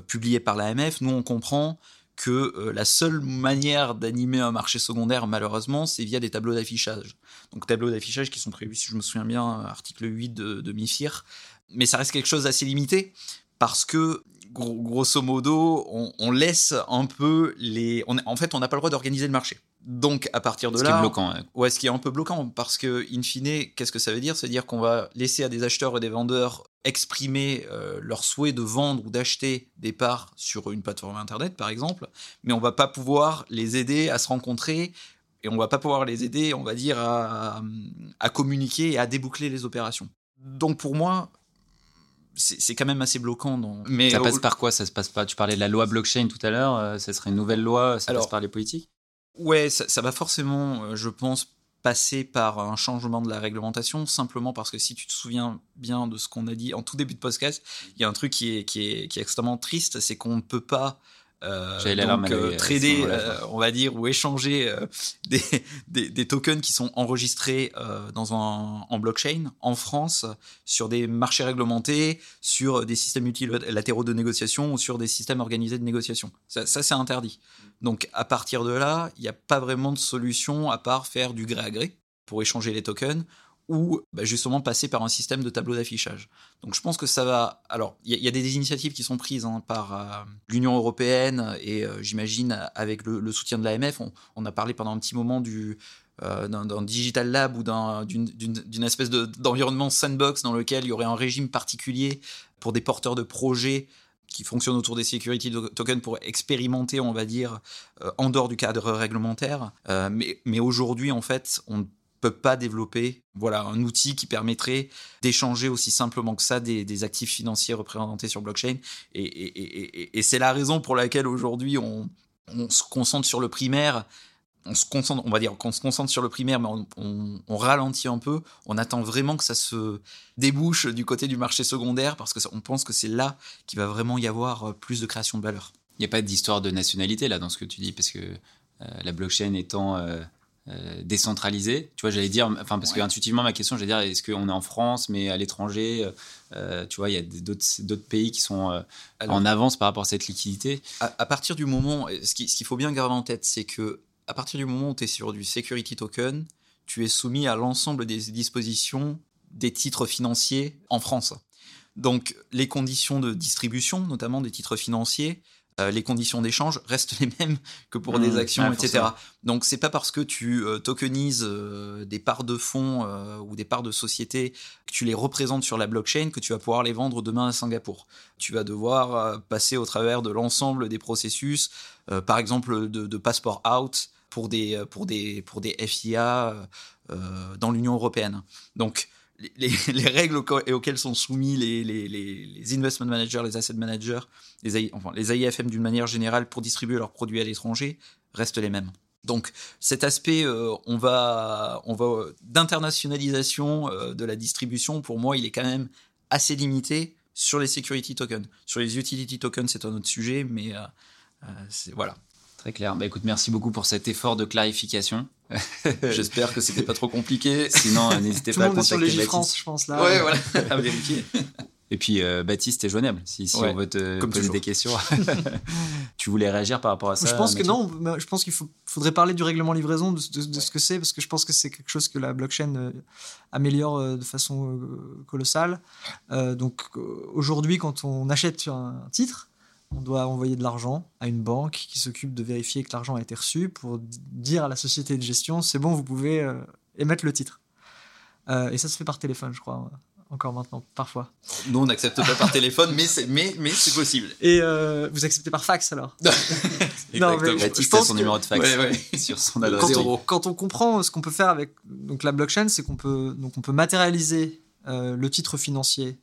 publiées par l'AMF, nous on comprend que la seule manière d'animer un marché secondaire, malheureusement, c'est via des tableaux d'affichage. Donc tableaux d'affichage qui sont prévus, si je me souviens bien, article 8 de, de MIFIR, mais ça reste quelque chose d'assez limité parce que grosso modo, on, laisse un peu les. en fait, on n'a pas le droit d'organiser le marché. Donc, à partir de là. Ce qui est bloquant. Ouais. ce qui est un peu bloquant, parce que, in fine, qu'est-ce que ça veut dire? Veut dire qu'on va laisser à des acheteurs et des vendeurs exprimer euh, leur souhait de vendre ou d'acheter des parts sur une plateforme internet, par exemple, mais on va pas pouvoir les aider à se rencontrer et on va pas pouvoir les aider, on va dire, à, à communiquer et à déboucler les opérations. Donc, pour moi, c'est quand même assez bloquant. Mais ça passe par quoi? Ça se passe pas Tu parlais de la loi blockchain tout à l'heure. Euh, ça serait une nouvelle loi. Ça passe par les politiques? Ouais, ça, va forcément, euh, je pense, passer par un changement de la réglementation. Simplement parce que si tu te souviens bien de ce qu'on a dit en tout début de podcast, il y a un truc qui est, qui est, qui est extrêmement triste, c'est qu'on ne peut pas euh, donc, euh, trader, euh, on va dire, ou échanger euh, des, des, des, tokens qui sont enregistrés dans un, en blockchain en France sur des marchés réglementés, sur des systèmes multilatéraux de négociation ou sur des systèmes organisés de négociation. Ça, ça c'est interdit. Donc à partir de là, il n'y a pas vraiment de solution à part faire du gré à gré pour échanger les tokens ou bah, justement passer par un système de tableau d'affichage. Donc je pense que ça va... Alors, il y, a des initiatives qui sont prises hein, par euh, l'Union européenne et euh, j'imagine avec le, soutien de l'AMF, on, a parlé pendant un petit moment du, euh, d'un digital lab ou d'une espèce d'environnement sandbox dans lequel il y aurait un régime particulier pour des porteurs de projets qui fonctionnent autour des security tokens pour expérimenter, on va dire, en dehors du cadre réglementaire. mais, mais aujourd'hui, en fait, on peuvent pas développer voilà un outil qui permettrait d'échanger aussi simplement que ça des, actifs financiers représentés sur blockchain. Et, c'est la raison pour laquelle aujourd'hui on, se concentre sur le primaire. On se concentre, on va dire qu'on se concentre sur le primaire, mais on, ralentit un peu. On attend vraiment que ça se débouche du côté du marché secondaire parce qu'on pense que c'est là qu'il va vraiment y avoir euh, plus de création de valeur. Il n'y a pas d'histoire de nationalité là dans ce que tu dis, parce que euh, la blockchain étant euh, euh, décentralisé. Tu vois, j'allais dire, enfin, parce que intuitivement, ma question, j'allais dire, est-ce qu'on est en France, mais à l'étranger euh, Tu vois, il y a d'autres pays qui sont en avance par rapport à cette liquidité. À, partir du moment, ce qu'il faut bien garder en tête, c'est que à partir du moment où tu es sur du security token, tu es soumis à l'ensemble des dispositions des titres financiers en France. Donc, les conditions de distribution, notamment des titres financiers, euh, les conditions d'échange restent les mêmes que pour des mmh. actions, etc. Donc c'est pas parce que tu euh, tokenises euh, des parts de fonds ou des parts de société que tu les représentes sur la blockchain que tu vas pouvoir les vendre demain à Singapour. Tu vas devoir passer au travers de l'ensemble des processus, par exemple de, de passport out pour des pour des pour des FIA dans l'Union européenne. Donc les, règles auxquelles sont soumis les, investment managers, les asset managers, les, AIFM d'une manière générale pour distribuer leurs produits à l'étranger restent les mêmes. Donc cet aspect, euh, va d'internationalisation euh, de la distribution, pour moi, il est quand même assez limité sur les security tokens. Sur les utility tokens, c'est un autre sujet, mais euh, voilà. Très clair. Bah, écoute, merci beaucoup pour cet effort de clarification. J'espère que c'était pas trop compliqué. Sinon, euh, n'hésitez pas à contacter sur les France, je pense là. Ouais, voilà, à vérifier. Et puis euh, Baptiste est joignable si, on veut te poser des questions. tu voulais réagir par rapport à ça Je pense que non. Je pense qu'il faudrait parler du règlement livraison, de, ce que c'est, parce que je pense que c'est quelque chose que la blockchain euh, améliore de façon colossale. donc aujourd'hui, quand on achète un titre, on doit envoyer de l'argent à une banque qui s'occupe de vérifier que l'argent a été reçu pour dire à la société de gestion c'est bon, vous pouvez euh, émettre le titre. Euh, et ça se fait par téléphone, je crois, encore maintenant, parfois. Nous, on n'accepte pas par téléphone, mais c'est mais, mais possible. Et euh, vous acceptez par fax alors? Non, mais je, pense son numéro de fax sur son adresse. Quand on, quand on comprend ce qu'on peut faire avec donc, la blockchain, c'est qu'on peut, donc on peut matérialiser le titre financier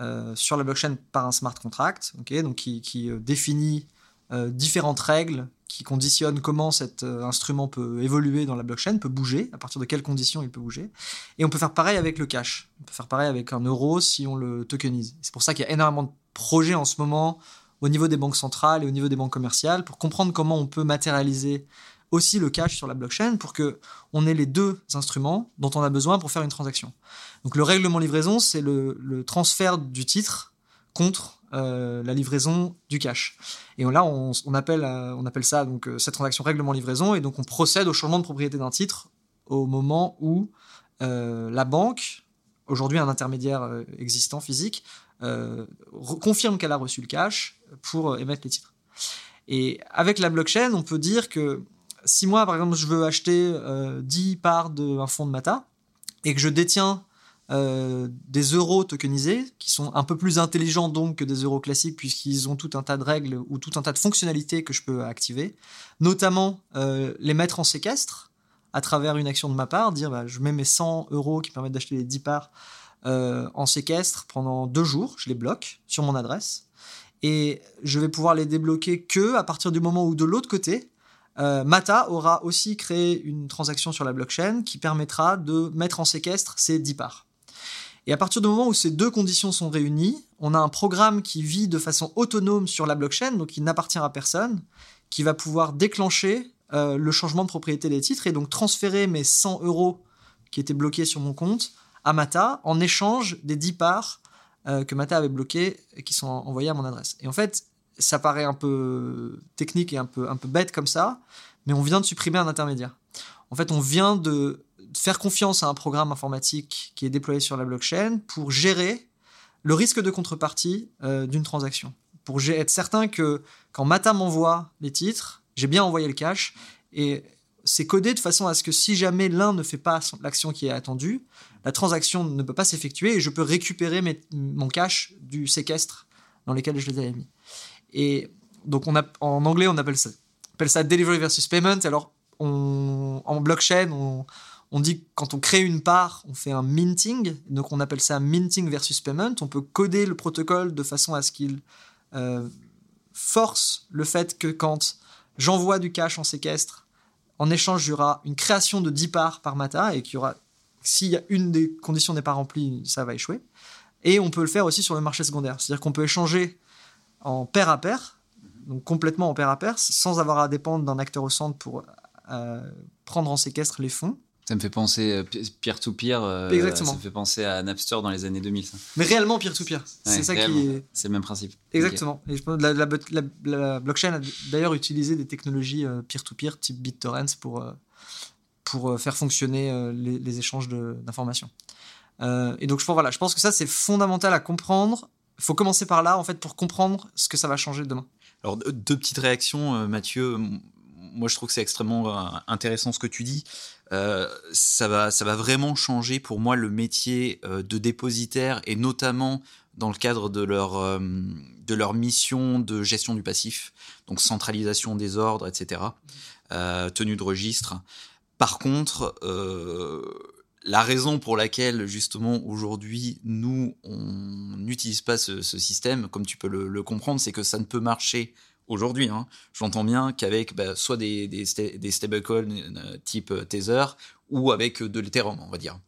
euh, sur la blockchain par un smart contract, donc qui, euh, définit euh, différentes règles qui conditionnent comment cet instrument peut évoluer dans la blockchain, peut bouger, à partir de quelles conditions il peut bouger. Et on peut faire pareil avec le cash. On peut faire pareil avec un euro si on le tokenise. C'est pour ça qu'il y a énormément de projets en ce moment au niveau des banques centrales et au niveau des banques commerciales pour comprendre comment on peut matérialiser aussi le cash sur la blockchain pour que on ait les deux instruments dont on a besoin pour faire une transaction. Donc le règlement livraison, c'est le, transfert du titre contre euh, la livraison du cash. Et là, on, appelle, euh, on appelle ça donc euh, cette transaction règlement livraison, et donc on procède au changement de propriété d'un titre au moment où la banque, aujourd'hui un intermédiaire existant physique, confirme qu'elle a reçu le cash pour émettre les titres. Et avec la blockchain, on peut dire que si moi, par exemple, je veux acheter 10 parts d'un fonds de Mata et que je détiens euh, des euros tokenisés, qui sont un peu plus intelligents donc que des euros classiques, puisqu'ils ont tout un tas de règles ou tout un tas de fonctionnalités que je peux activer, notamment euh, les mettre en séquestre à travers une action de ma part, dire bah, je mets mes 100 euros qui permettent d'acheter les 10 parts euh, en séquestre pendant deux jours, je les bloque sur mon adresse, et je vais pouvoir les débloquer que à partir du moment où de l'autre côté, Mata aura aussi créé une transaction sur la blockchain qui permettra de mettre en séquestre ces 10 parts. Et à partir du moment où ces deux conditions sont réunies, on a un programme qui vit de façon autonome sur la blockchain, donc qui n'appartient à personne, qui va pouvoir déclencher euh, le changement de propriété des titres et donc transférer mes 100 euros qui étaient bloqués sur mon compte à Mata en échange des 10 parts euh, que Mata avait bloquées et qui sont envoyées à mon adresse. Et en fait, ça paraît un peu technique et un peu, un peu bête comme ça, mais on vient de supprimer un intermédiaire. En fait, on vient de faire confiance à un programme informatique qui est déployé sur la blockchain pour gérer le risque de contrepartie euh, d'une transaction. Pour être certain que quand Mata m'envoie les titres, j'ai bien envoyé le cash et c'est codé de façon à ce que si jamais l'un ne fait pas l'action qui est attendue, la transaction ne peut pas s'effectuer et je peux récupérer mon cash du séquestre dans lequel je les avais mis. Et donc on a, en anglais on appelle ça, delivery versus payment. Alors en blockchain on, dit que quand on crée une part, on fait un minting. Donc on appelle ça minting versus payment. On peut coder le protocole de façon à ce qu'il euh, force le fait que quand j'envoie du cash en séquestre, en échange, il y aura une création de 10 parts par Mata et qu'il y aura, s'il une des conditions n'est pas remplie, ça va échouer. Et on peut le faire aussi sur le marché secondaire. C'est-à-dire qu'on peut échanger en pair à pair, donc complètement en pair à pair, sans avoir à dépendre d'un acteur au centre pour euh, prendre en séquestre les fonds. Ça me fait penser euh, peer-to-peer. Euh, Exactement. Ça me fait penser à Napster dans les années 2000. Ça. Mais réellement peer-to-peer. c'est ça qui est. C'est le même principe. Exactement. Et je pense la, la, la, blockchain a d'ailleurs utilisé des technologies peer-to-peer type BitTorrents pour, pour faire fonctionner les, les échanges d'informations. et donc je pense, voilà, je pense que ça c'est fondamental à comprendre. Il faut commencer par là en fait pour comprendre ce que ça va changer demain. Alors deux petites réactions, Mathieu moi je trouve que c'est extrêmement intéressant ce que tu dis. Euh, ça, va, ça va vraiment changer pour moi le métier euh, de dépositaire et notamment dans le cadre de leur, euh, de leur mission de gestion du passif, donc centralisation des ordres, etc., tenue de registre. Par contre, la raison pour laquelle justement aujourd'hui nous on n'utilise pas ce, système, comme tu peux le, comprendre, c'est que ça ne peut marcher aujourd'hui, hein, j'entends bien qu'avec bah, soit des, stablecoins euh, type euh, Tether ou avec euh, de l'Ethereum, on va dire,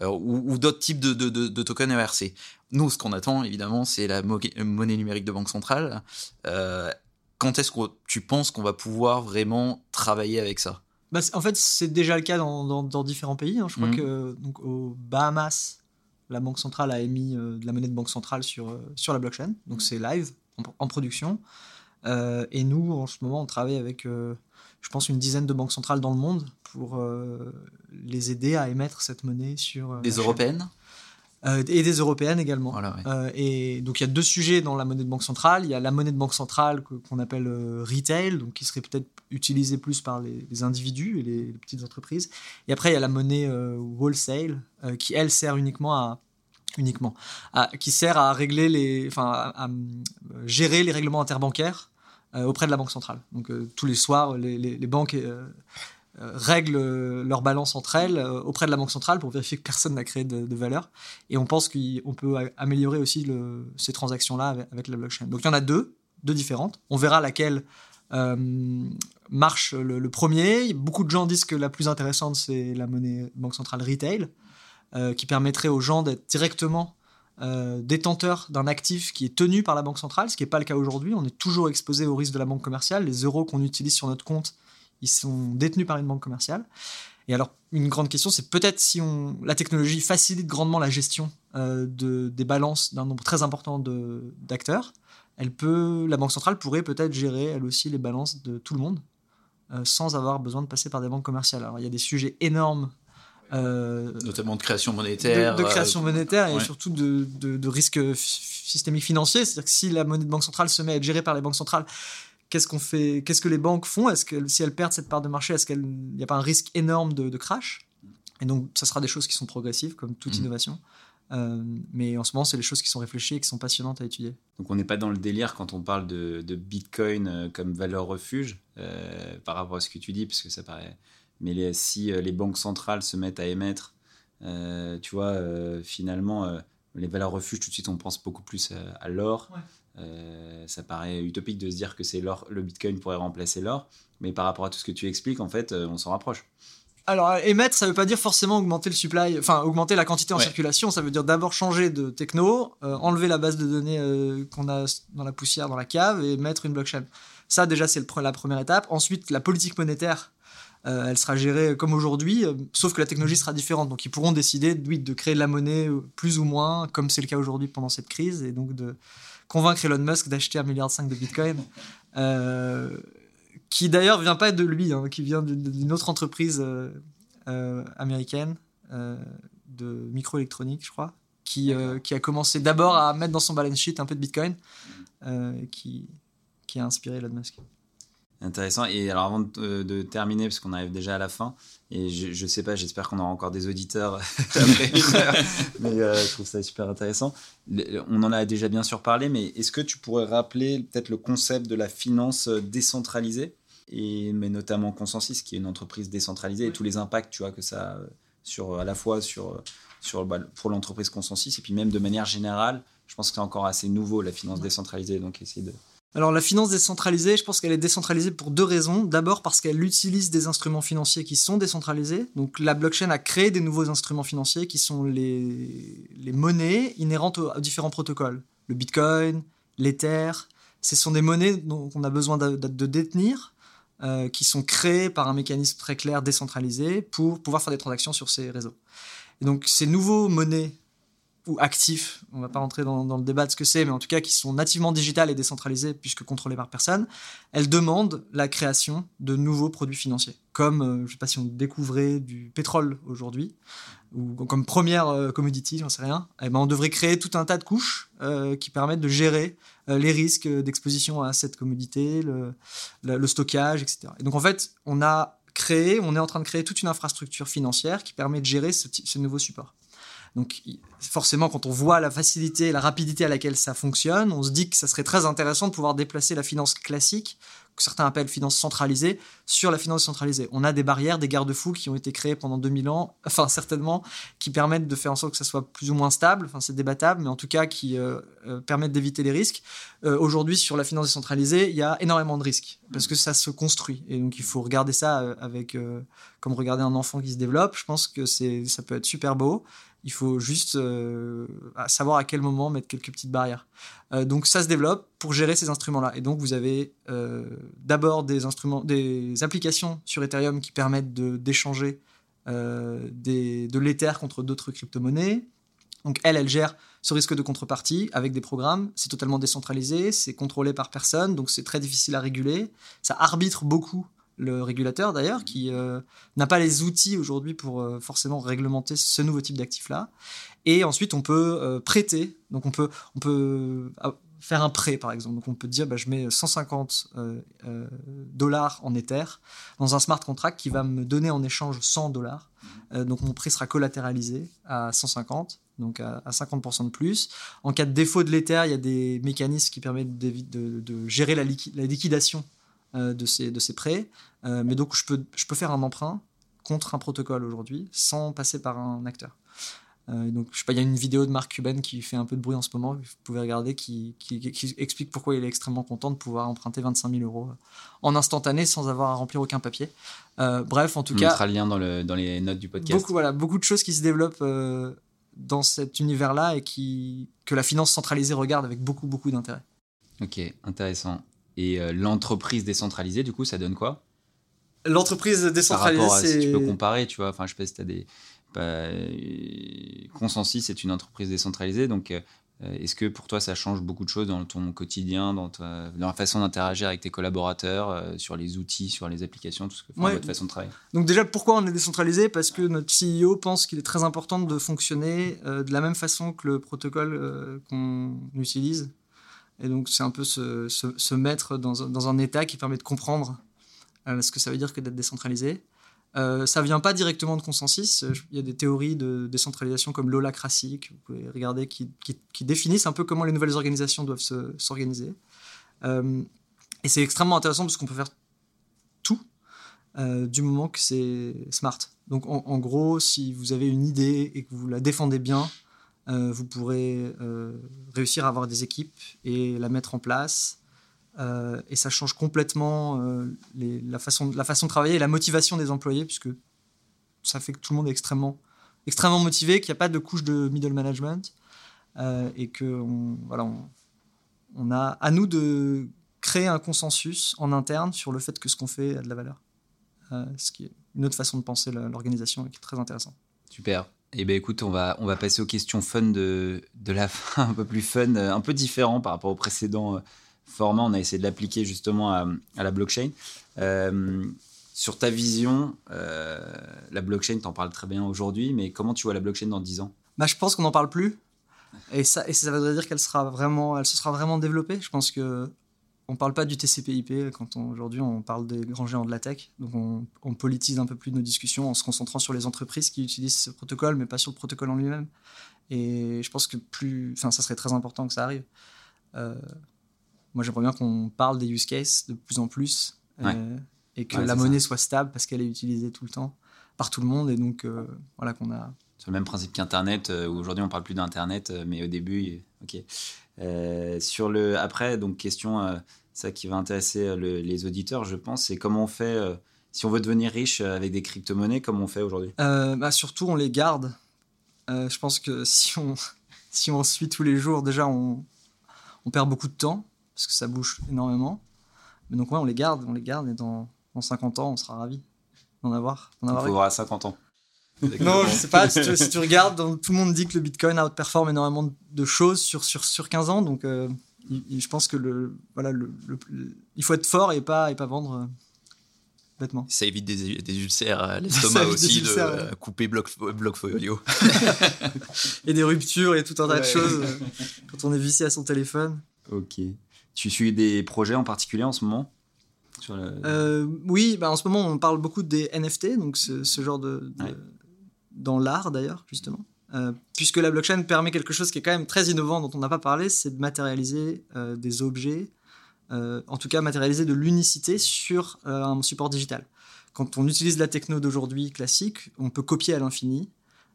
ou, d'autres types de, tokens ERC. Nous, ce qu'on attend, évidemment, c'est la monnaie numérique de banque centrale. quand est-ce que tu penses qu'on va pouvoir vraiment travailler avec ça? Bah, En fait, c'est déjà le cas dans, dans, différents pays. Hein. Je crois mmh. que donc, aux Bahamas, la banque centrale a émis de la monnaie de banque centrale sur, sur la blockchain. Donc, c'est live, en production. Euh, et nous, en ce moment, on travaille avec, euh, je pense, une dizaine de banques centrales dans le monde pour euh, les aider à émettre cette monnaie sur. des européennes? Et des européennes également. et donc il y a deux sujets dans la monnaie de banque centrale. Il y a la monnaie de banque centrale qu'on appelle retail, donc qui serait peut-être utilisée plus par les, individus et les, petites entreprises. Et après il y a la monnaie wholesale, qui elle sert uniquement à uniquement, qui sert à régler les, enfin, à, gérer les règlements interbancaires euh, auprès de la banque centrale. Donc euh, tous les soirs, les, les, banques euh, règlent leur balance entre elles auprès de la banque centrale pour vérifier que personne n'a créé de, valeur. Et on pense qu'on peut améliorer aussi ces transactions-là avec, la blockchain. Donc il y en a deux, deux différentes. On verra laquelle marche le, premier. Beaucoup de gens disent que la plus intéressante, c'est la monnaie banque centrale retail. Euh, qui permettrait aux gens d'être directement euh, détenteurs d'un actif qui est tenu par la banque centrale, ce qui n'est pas le cas aujourd'hui. On est toujours exposé au risque de la banque commerciale. Les euros qu'on utilise sur notre compte, ils sont détenus par une banque commerciale. Et alors, une grande question, c'est peut-être si on, la technologie facilite grandement la gestion euh, de, des balances d'un nombre très important d'acteurs, elle peut, la banque centrale pourrait peut-être gérer elle aussi les balances de tout le monde sans avoir besoin de passer par des banques commerciales. Alors, il y a des sujets énormes euh, Notamment de création monétaire. De, création monétaire et surtout de, de, risques systémiques financiers. C'est-à-dire que si la monnaie de banque centrale se met à être gérée par les banques centrales, qu'est-ce qu'on fait Qu'est-ce que les banques font? Est-ce que si elles perdent cette part de marché, est-ce qu'il n'y a pas un risque énorme de, crash? Et donc, ça sera des choses qui sont progressives, comme toute mmh. innovation. Euh, mais en ce moment, c'est des choses qui sont réfléchies et qui sont passionnantes à étudier. Donc on n'est pas dans le délire quand on parle de, Bitcoin euh, comme valeur refuge par rapport à ce que tu dis, parce que ça paraît mais si euh, les banques centrales se mettent à émettre, euh, tu vois, euh, finalement, les valeurs refuges, tout de suite, on pense beaucoup plus à, l'or. Ça paraît utopique de se dire que c'est l'or, le Bitcoin pourrait remplacer l'or, mais par rapport à tout ce que tu expliques, en fait, on s'en rapproche. Alors, émettre, ça ne veut pas dire forcément augmenter le supply, enfin augmenter la quantité en circulation. Ça veut dire d'abord changer de techno, enlever la base de données qu'on a dans la poussière, dans la cave, et mettre une blockchain. Ça, déjà, c'est la première étape. Ensuite, la politique monétaire euh, elle sera gérée comme aujourd'hui, euh, sauf que la technologie sera différente. Donc ils pourront décider oui, de créer de la monnaie euh, plus ou moins, comme c'est le cas aujourd'hui pendant cette crise, et donc de convaincre Elon Musk d'acheter un milliard de bitcoin. qui d'ailleurs vient pas de lui, hein, qui vient d'une autre entreprise américaine de microélectronique, je crois, qui, qui a commencé d'abord à mettre dans son balance sheet un peu de bitcoin, qui, qui a inspiré Elon Musk. Intéressant. Et alors, avant de, terminer, parce qu'on arrive déjà à la fin, et je, je sais pas, j'espère qu'on aura encore des auditeurs après une heure, mais euh, je trouve ça super intéressant. On en a déjà bien sûr parlé, mais est-ce que tu pourrais rappeler peut-être le concept de la finance décentralisée, et, mais notamment Consensus, qui est une entreprise décentralisée, et tous les impacts tu vois, que ça sur à la fois sur, sur bah, pour l'entreprise consensus et puis même de manière générale. Je pense que c'est encore assez nouveau la finance décentralisée, donc essayer de alors la finance décentralisée, je pense qu'elle est décentralisée pour deux raisons. D'abord parce qu'elle utilise des instruments financiers qui sont décentralisés. Donc la blockchain a créé des nouveaux instruments financiers qui sont les, les monnaies inhérentes aux, différents protocoles. Le Bitcoin, l'Ether, ce sont des monnaies dont on a besoin de, détenir, euh, qui sont créées par un mécanisme très clair décentralisé pour pouvoir faire des transactions sur ces réseaux. Et donc ces nouveaux monnaies ou actifs, on va pas rentrer dans, le débat de ce que c'est, mais en tout cas qui sont nativement digitales et décentralisées puisque contrôlées par personne, elles demandent la création de nouveaux produits financiers. Comme, euh, je sais pas si on découvrait du pétrole aujourd'hui, ou comme première euh, commodity, j'en sais rien, eh ben on devrait créer tout un tas de couches euh, qui permettent de gérer les risques d'exposition à cette commodité, le, stockage, etc. Et donc en fait, on a créé, on est en train de créer toute une infrastructure financière qui permet de gérer ce nouveau support. Donc forcément, quand on voit la facilité, la rapidité à laquelle ça fonctionne, on se dit que ça serait très intéressant de pouvoir déplacer la finance classique, que certains appellent finance centralisée, sur la finance centralisée. On a des barrières, des garde-fous qui ont été créés pendant 2000 ans, enfin certainement, qui permettent de faire en sorte que ça soit plus ou moins stable, enfin c'est débattable, mais en tout cas qui euh, euh, permettent d'éviter les risques. Euh, aujourd'hui, sur la finance décentralisée, il y a énormément de risques, parce que ça se construit. Et donc il faut regarder ça avec, comme regarder un enfant qui se développe. Je pense que ça peut être super beau. Il faut juste euh, savoir à quel moment mettre quelques petites barrières. Euh, donc ça se développe pour gérer ces instruments-là. Et donc vous avez euh, d'abord des instruments, des applications sur Ethereum qui permettent d'échanger de l'Ether contre d'autres crypto-monnaies. Donc elle, elle gère ce risque de contrepartie avec des programmes. C'est totalement décentralisé, c'est contrôlé par personne, donc c'est très difficile à réguler. Ça arbitre beaucoup le régulateur d'ailleurs, qui euh, n'a pas les outils aujourd'hui pour euh, forcément réglementer ce nouveau type d'actifs-là. Et ensuite, on peut euh, prêter, donc on peut, on peut faire un prêt par exemple. Donc on peut dire, bah, je mets 150 dollars en Ether dans un smart contract qui va me donner en échange 100 dollars. donc mon prêt sera collatéralisé à 150 donc à, 50% de plus. En cas de défaut de l'Ether, il y a des mécanismes qui permettent de, de gérer la, liquidation de, ces, de ces prêts. Euh, mais donc, je peux, je peux faire un emprunt contre un protocole aujourd'hui sans passer par un acteur. Euh, donc, je sais pas, il y a une vidéo de Mark Cuban qui fait un peu de bruit en ce moment, vous pouvez regarder, qui, qui, explique pourquoi il est extrêmement content de pouvoir emprunter 25 000 euros en instantané sans avoir à remplir aucun papier. bref, en tout cas. On mettra le lien dans, le, dans les notes du podcast. Beaucoup, voilà, beaucoup de choses qui se développent dans cet univers-là et qui, que la finance centralisée regarde avec beaucoup, beaucoup d'intérêt. Ok, intéressant. Et euh, l'entreprise décentralisée, du coup, ça donne quoi? L'entreprise décentralisée, c'est... tu peux comparer, tu vois. Enfin, je sais pas si tu as des. Bah, Consensus, c'est une entreprise décentralisée, donc euh, est-ce que pour toi ça change beaucoup de choses dans ton quotidien, dans, dans la façon d'interagir avec tes collaborateurs, euh, sur les outils, sur les applications, tout ce que votre façon de travailler? Donc déjà, pourquoi on est décentralisé? Parce que notre CEO pense qu'il est très important de fonctionner de la même façon que le protocole qu'on utilise. Et donc, c'est un peu se, mettre dans, un état qui permet de comprendre euh, ce que ça veut dire que d'être décentralisé. Euh, ça vient pas directement de consensus. Il y a des théories de décentralisation comme l'holacratie, que vous pouvez regarder, qui, qui, définissent un peu comment les nouvelles organisations doivent s'organiser. Euh, et c'est extrêmement intéressant parce qu'on peut faire tout euh, du moment que c'est smart. Donc en, gros, si vous avez une idée et que vous la défendez bien, euh, vous pourrez euh, réussir à avoir des équipes et la mettre en place. Euh, et ça change complètement la, façon, la façon de travailler et la motivation des employés, puisque ça fait que tout le monde est extrêmement, extrêmement motivé, qu'il n'y a pas de couche de middle management, et que voilà, on, a à nous de créer un consensus en interne sur le fait que ce qu'on fait a de la valeur. ce qui est une autre façon de penser l'organisation et qui est très intéressant. Super. Eh bien, écoute, on va, on va passer aux questions fun de, de la fin, un peu plus fun, euh, un peu différent par rapport au précédent euh, format. On a essayé de l'appliquer justement à, la blockchain. Euh, sur ta vision, la blockchain, tu en parles très bien aujourd'hui, mais comment tu vois la blockchain dans 10 ans? Bah, Je pense qu'on n'en parle plus. Et ça, et ça voudrait dire qu'elle sera vraiment, elle se sera vraiment développée. Je pense que on parle pas du TCP/IP quand aujourd'hui on parle des grands géants de la tech. Donc on, politise un peu plus nos discussions en se concentrant sur les entreprises qui utilisent ce protocole, mais pas sur le protocole en lui-même. Et je pense que plus, enfin, ça serait très important que ça arrive. Euh, moi, j'aimerais bien qu'on parle des use cases de plus en plus euh, et que la monnaie soit stable parce qu'elle est utilisée tout le temps. par tout le monde et donc voilà qu'on a. Sur le même principe qu'Internet, où aujourd'hui on parle plus d'Internet, mais au début, ok. sur le après, donc question, ça qui va intéresser les auditeurs, je pense, c'est comment on fait si on veut devenir riche avec des crypto-monnaies, comment on fait aujourd'hui? Bah, Surtout, on les garde. je pense que si on, si on suit tous les jours, déjà, on, on perd beaucoup de temps parce que ça bouge énormément. Mais donc, ouais, on les garde, on les garde et dans, dans 50 ans, on sera ravis d'en avoir. Il faut voir à 50 ans. non, je sais pas. Si tu, regardes, tout le monde dit que le Bitcoin outperforme énormément de choses sur, sur, sur 15 ans. Donc, euh, je pense que le, voilà, le, il faut être fort et pas, et pas vendre euh, bêtement. Ça évite des, des ulcères à l'estomac aussi, de couper bloc, bloc folio. et des ruptures et tout un tas de choses euh, quand on est vissé à son téléphone. Ok. Tu suis des projets en particulier en ce moment? Euh, Oui, bah en ce moment on parle beaucoup des NFT, donc ce, genre de, dans l'art d'ailleurs justement. Euh, puisque la blockchain permet quelque chose qui est quand même très innovant dont on n'a pas parlé, c'est de matérialiser euh, des objets, en tout cas matérialiser de l'unicité sur un support digital. Quand on utilise la techno d'aujourd'hui classique, on peut copier à l'infini.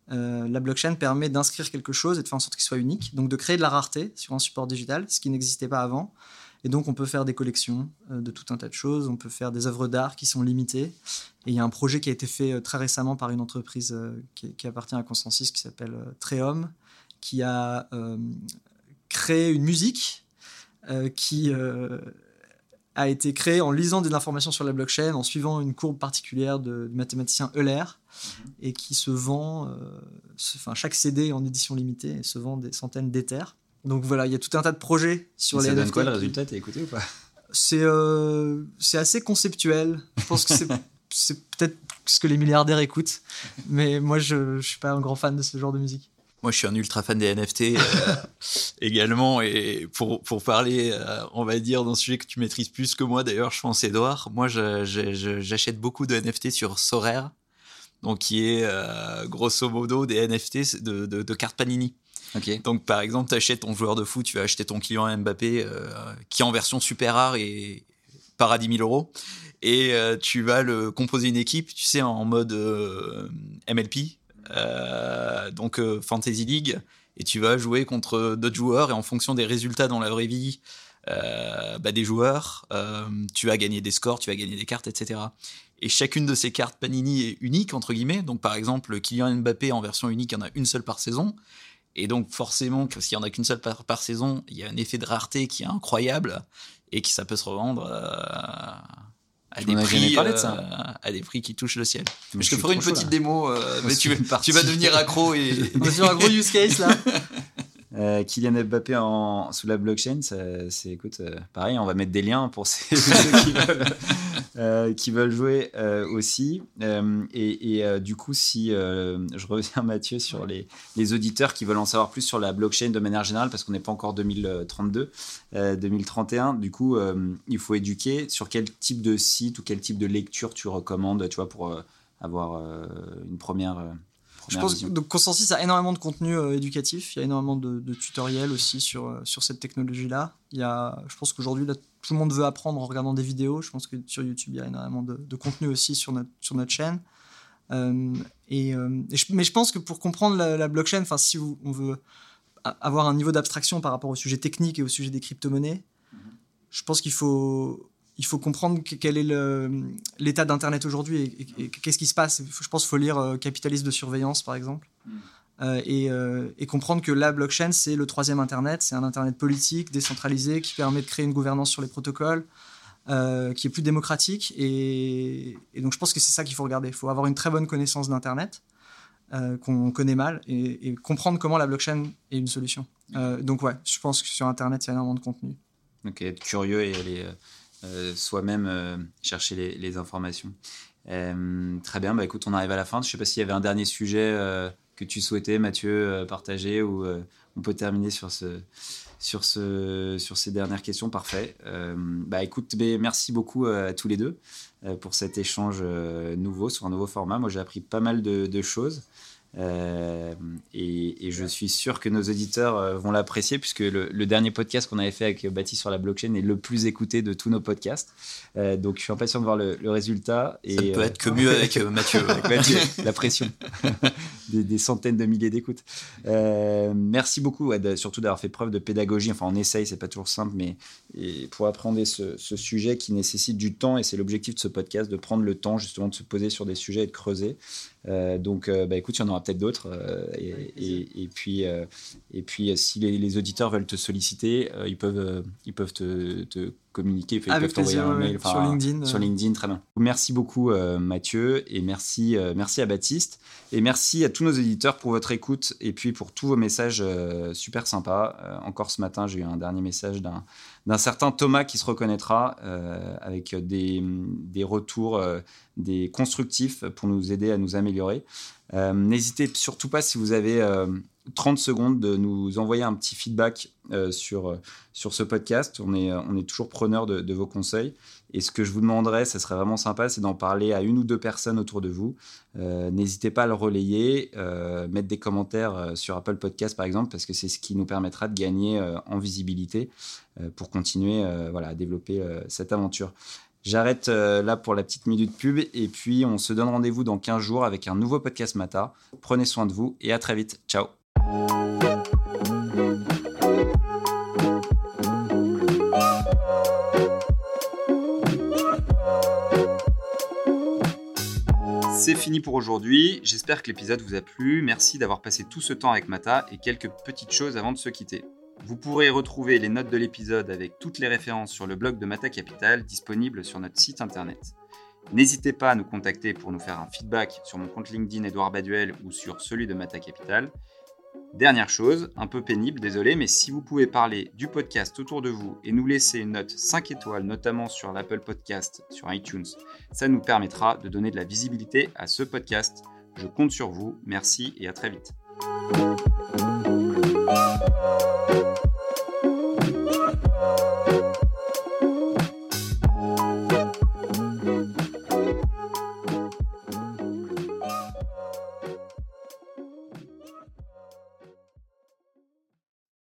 la blockchain permet d'inscrire quelque chose et de faire en sorte qu'il soit unique, donc de créer de la rareté sur un support digital, ce qui n'existait pas avant. Et donc, on peut faire des collections euh, de tout un tas de choses. On peut faire des œuvres d'art qui sont limitées. Et il y a un projet qui a été fait euh, très récemment par une entreprise euh, qui, appartient à Consensus qui s'appelle Treum, qui a créé une musique qui a été créée en lisant des informations sur la blockchain, en suivant une courbe particulière de, du mathématicien Euler, mhm. et qui se vend, enfin, chaque CD en édition limitée se vend des centaines d'éthers. Donc voilà, il y a tout un tas de projets sur les ça donne quoi le résultat T'as écouté ou pas C'est euh, c'est assez conceptuel. Je pense que c'est peut-être ce que les milliardaires écoutent, mais moi je ne suis pas un grand fan de ce genre de musique. Moi, je suis un ultra fan des NFT euh, également. Et pour, pour parler, euh, on va dire, d'un sujet que tu maîtrises plus que moi, d'ailleurs, je pense, Edouard, moi, j'achète beaucoup de NFT sur Sorare, donc qui est grosso modo des NFT de, de, de cartes Panini. Donc, par exemple, tu achètes ton joueur de foot, tu vas acheter ton client Mbappé, euh, qui est en version super rare et par à 10 000 euros. Et euh, tu vas le composer une équipe, tu sais, en mode euh, MLP, donc Fantasy League, et tu vas jouer contre d'autres joueurs, et en fonction des résultats dans la vraie vie, bah, des joueurs, tu vas gagner des scores, tu vas gagner des cartes, etc. Et chacune de ces cartes Panini est unique, entre guillemets. Donc, par exemple, le Kylian Mbappé en version unique, il y en a une seule par saison. Et donc forcément, s'il n'y en a qu'une seule par, saison, il y a un effet de rareté qui est incroyable et qui ça peut se revendre euh, à, des prix, euh, à des prix qui touchent le ciel. je, te ferai une petite démo, euh, mais tu, tu, vas devenir accro et... On va un gros use case là. Euh, Kylian Mbappé en, sous la blockchain, c'est écoute, pareil, on va mettre des liens pour ceux, qui, veulent, euh, qui, veulent, jouer aussi. et, du coup, si je reviens Mathieu sur les, les, auditeurs qui veulent en savoir plus sur la blockchain de manière générale, parce qu'on n'est pas encore 2032, 2031, du coup, il faut éduquer sur quel type de site ou quel type de lecture tu recommandes, tu vois, pour avoir une première je pense que Consensus a énormément de contenu euh, éducatif. Il y a énormément de, tutoriels aussi sur, euh, sur cette technologie-là. Il y a, je pense qu'aujourd'hui, tout le monde veut apprendre en regardant des vidéos. Je pense que sur YouTube, il y a énormément de, contenu aussi sur notre, sur notre chaîne. Euh, et, mais je pense que pour comprendre la, blockchain, enfin, si on veut avoir un niveau d'abstraction par rapport au sujet technique et au sujet des crypto-monnaies, mm-hmm. je pense qu'il faut il faut comprendre quel est l'état d'Internet aujourd'hui et, qu'est-ce qui se passe. Je pense qu'il faut lire euh, Capitalisme de surveillance, par exemple, mm. euh, euh, et, comprendre que la blockchain, c'est le troisième Internet, c'est un Internet politique, décentralisé, qui permet de créer une gouvernance sur les protocoles, qui est plus démocratique. Et, donc je pense que c'est ça qu'il faut regarder. Il faut avoir une très bonne connaissance d'Internet, qu'on connaît mal, et, comprendre comment la blockchain est une solution. donc ouais, je pense que sur Internet, il y a énormément de contenu. Ok, être curieux et aller soi-même euh, chercher les, informations. Euh, très bien, bah, écoute, on arrive à la fin. Je ne sais pas s'il y avait un dernier sujet que tu souhaitais, Mathieu, partager ou on peut terminer sur ce, sur, ce, sur ces dernières questions. Parfait. bah, écoute, merci beaucoup à tous les deux pour cet échange nouveau sur un nouveau format. Moi, j'ai appris pas mal de, choses. Et, je suis sûr que nos auditeurs vont l'apprécier puisque le, dernier podcast qu'on avait fait avec Baptiste sur la blockchain est le plus écouté de tous nos podcasts. donc je suis impatient de voir le, résultat. Et, Ça ne peut être que mieux avec Mathieu. la pression. des, centaines de milliers d'écoutes. merci beaucoup, surtout d'avoir fait preuve de pédagogie. Enfin, on essaye, c'est pas toujours simple, mais pour appréhender ce, ce sujet qui nécessite du temps, et c'est l'objectif de ce podcast, de prendre le temps justement de se poser sur des sujets et de creuser. Euh, donc, euh, bah, écoute, il y en aura peut-être d'autres. Euh, et, puis, et puis si les, auditeurs veulent te solliciter, ils peuvent, ils peuvent te, communiquer. ils peuvent t'envoyer un mail sur LinkedIn. Sur LinkedIn, très bien. Merci beaucoup, Mathieu, et merci, merci à Baptiste. Et merci à tous nos éditeurs pour votre écoute et puis pour tous vos messages super sympas. encore ce matin, j'ai eu un dernier message d'un d'un certain Thomas qui se reconnaîtra euh, avec des, des retours euh, des constructifs pour nous aider à nous améliorer. Euh, n'hésitez surtout pas si vous avez 30 secondes de nous envoyer un petit feedback sur, sur ce podcast. On est, on est toujours preneur de, vos conseils. Et ce que je vous demanderais, ce serait vraiment sympa, c'est d'en parler à une ou deux personnes autour de vous. N'hésitez pas à le relayer, mettre des commentaires sur Apple Podcast par exemple, parce que c'est ce qui nous permettra de gagner en visibilité. Euh, pour continuer euh, voilà, à développer euh, cette aventure. J'arrête là pour la petite minute pub et puis on se donne rendez-vous dans 15 jours avec un nouveau podcast Mata. Prenez soin de vous et à très vite. Ciao C'est fini pour aujourd'hui. J'espère que l'épisode vous a plu. Merci d'avoir passé tout ce temps avec Mata et quelques petites choses avant de se quitter. Vous pourrez retrouver les notes de l'épisode avec toutes les références sur le blog de Mata Capital disponible sur notre site internet. N'hésitez pas à nous contacter pour nous faire un feedback sur mon compte LinkedIn Edouard Baduel ou sur celui de Mata Capital. Dernière chose, un peu pénible, désolé, mais si vous pouvez parler du podcast autour de vous et nous laisser une note 5 étoiles, notamment sur l'Apple Podcast, sur iTunes, ça nous permettra de donner de la visibilité à ce podcast. Je compte sur vous, merci et à très vite. Thank you.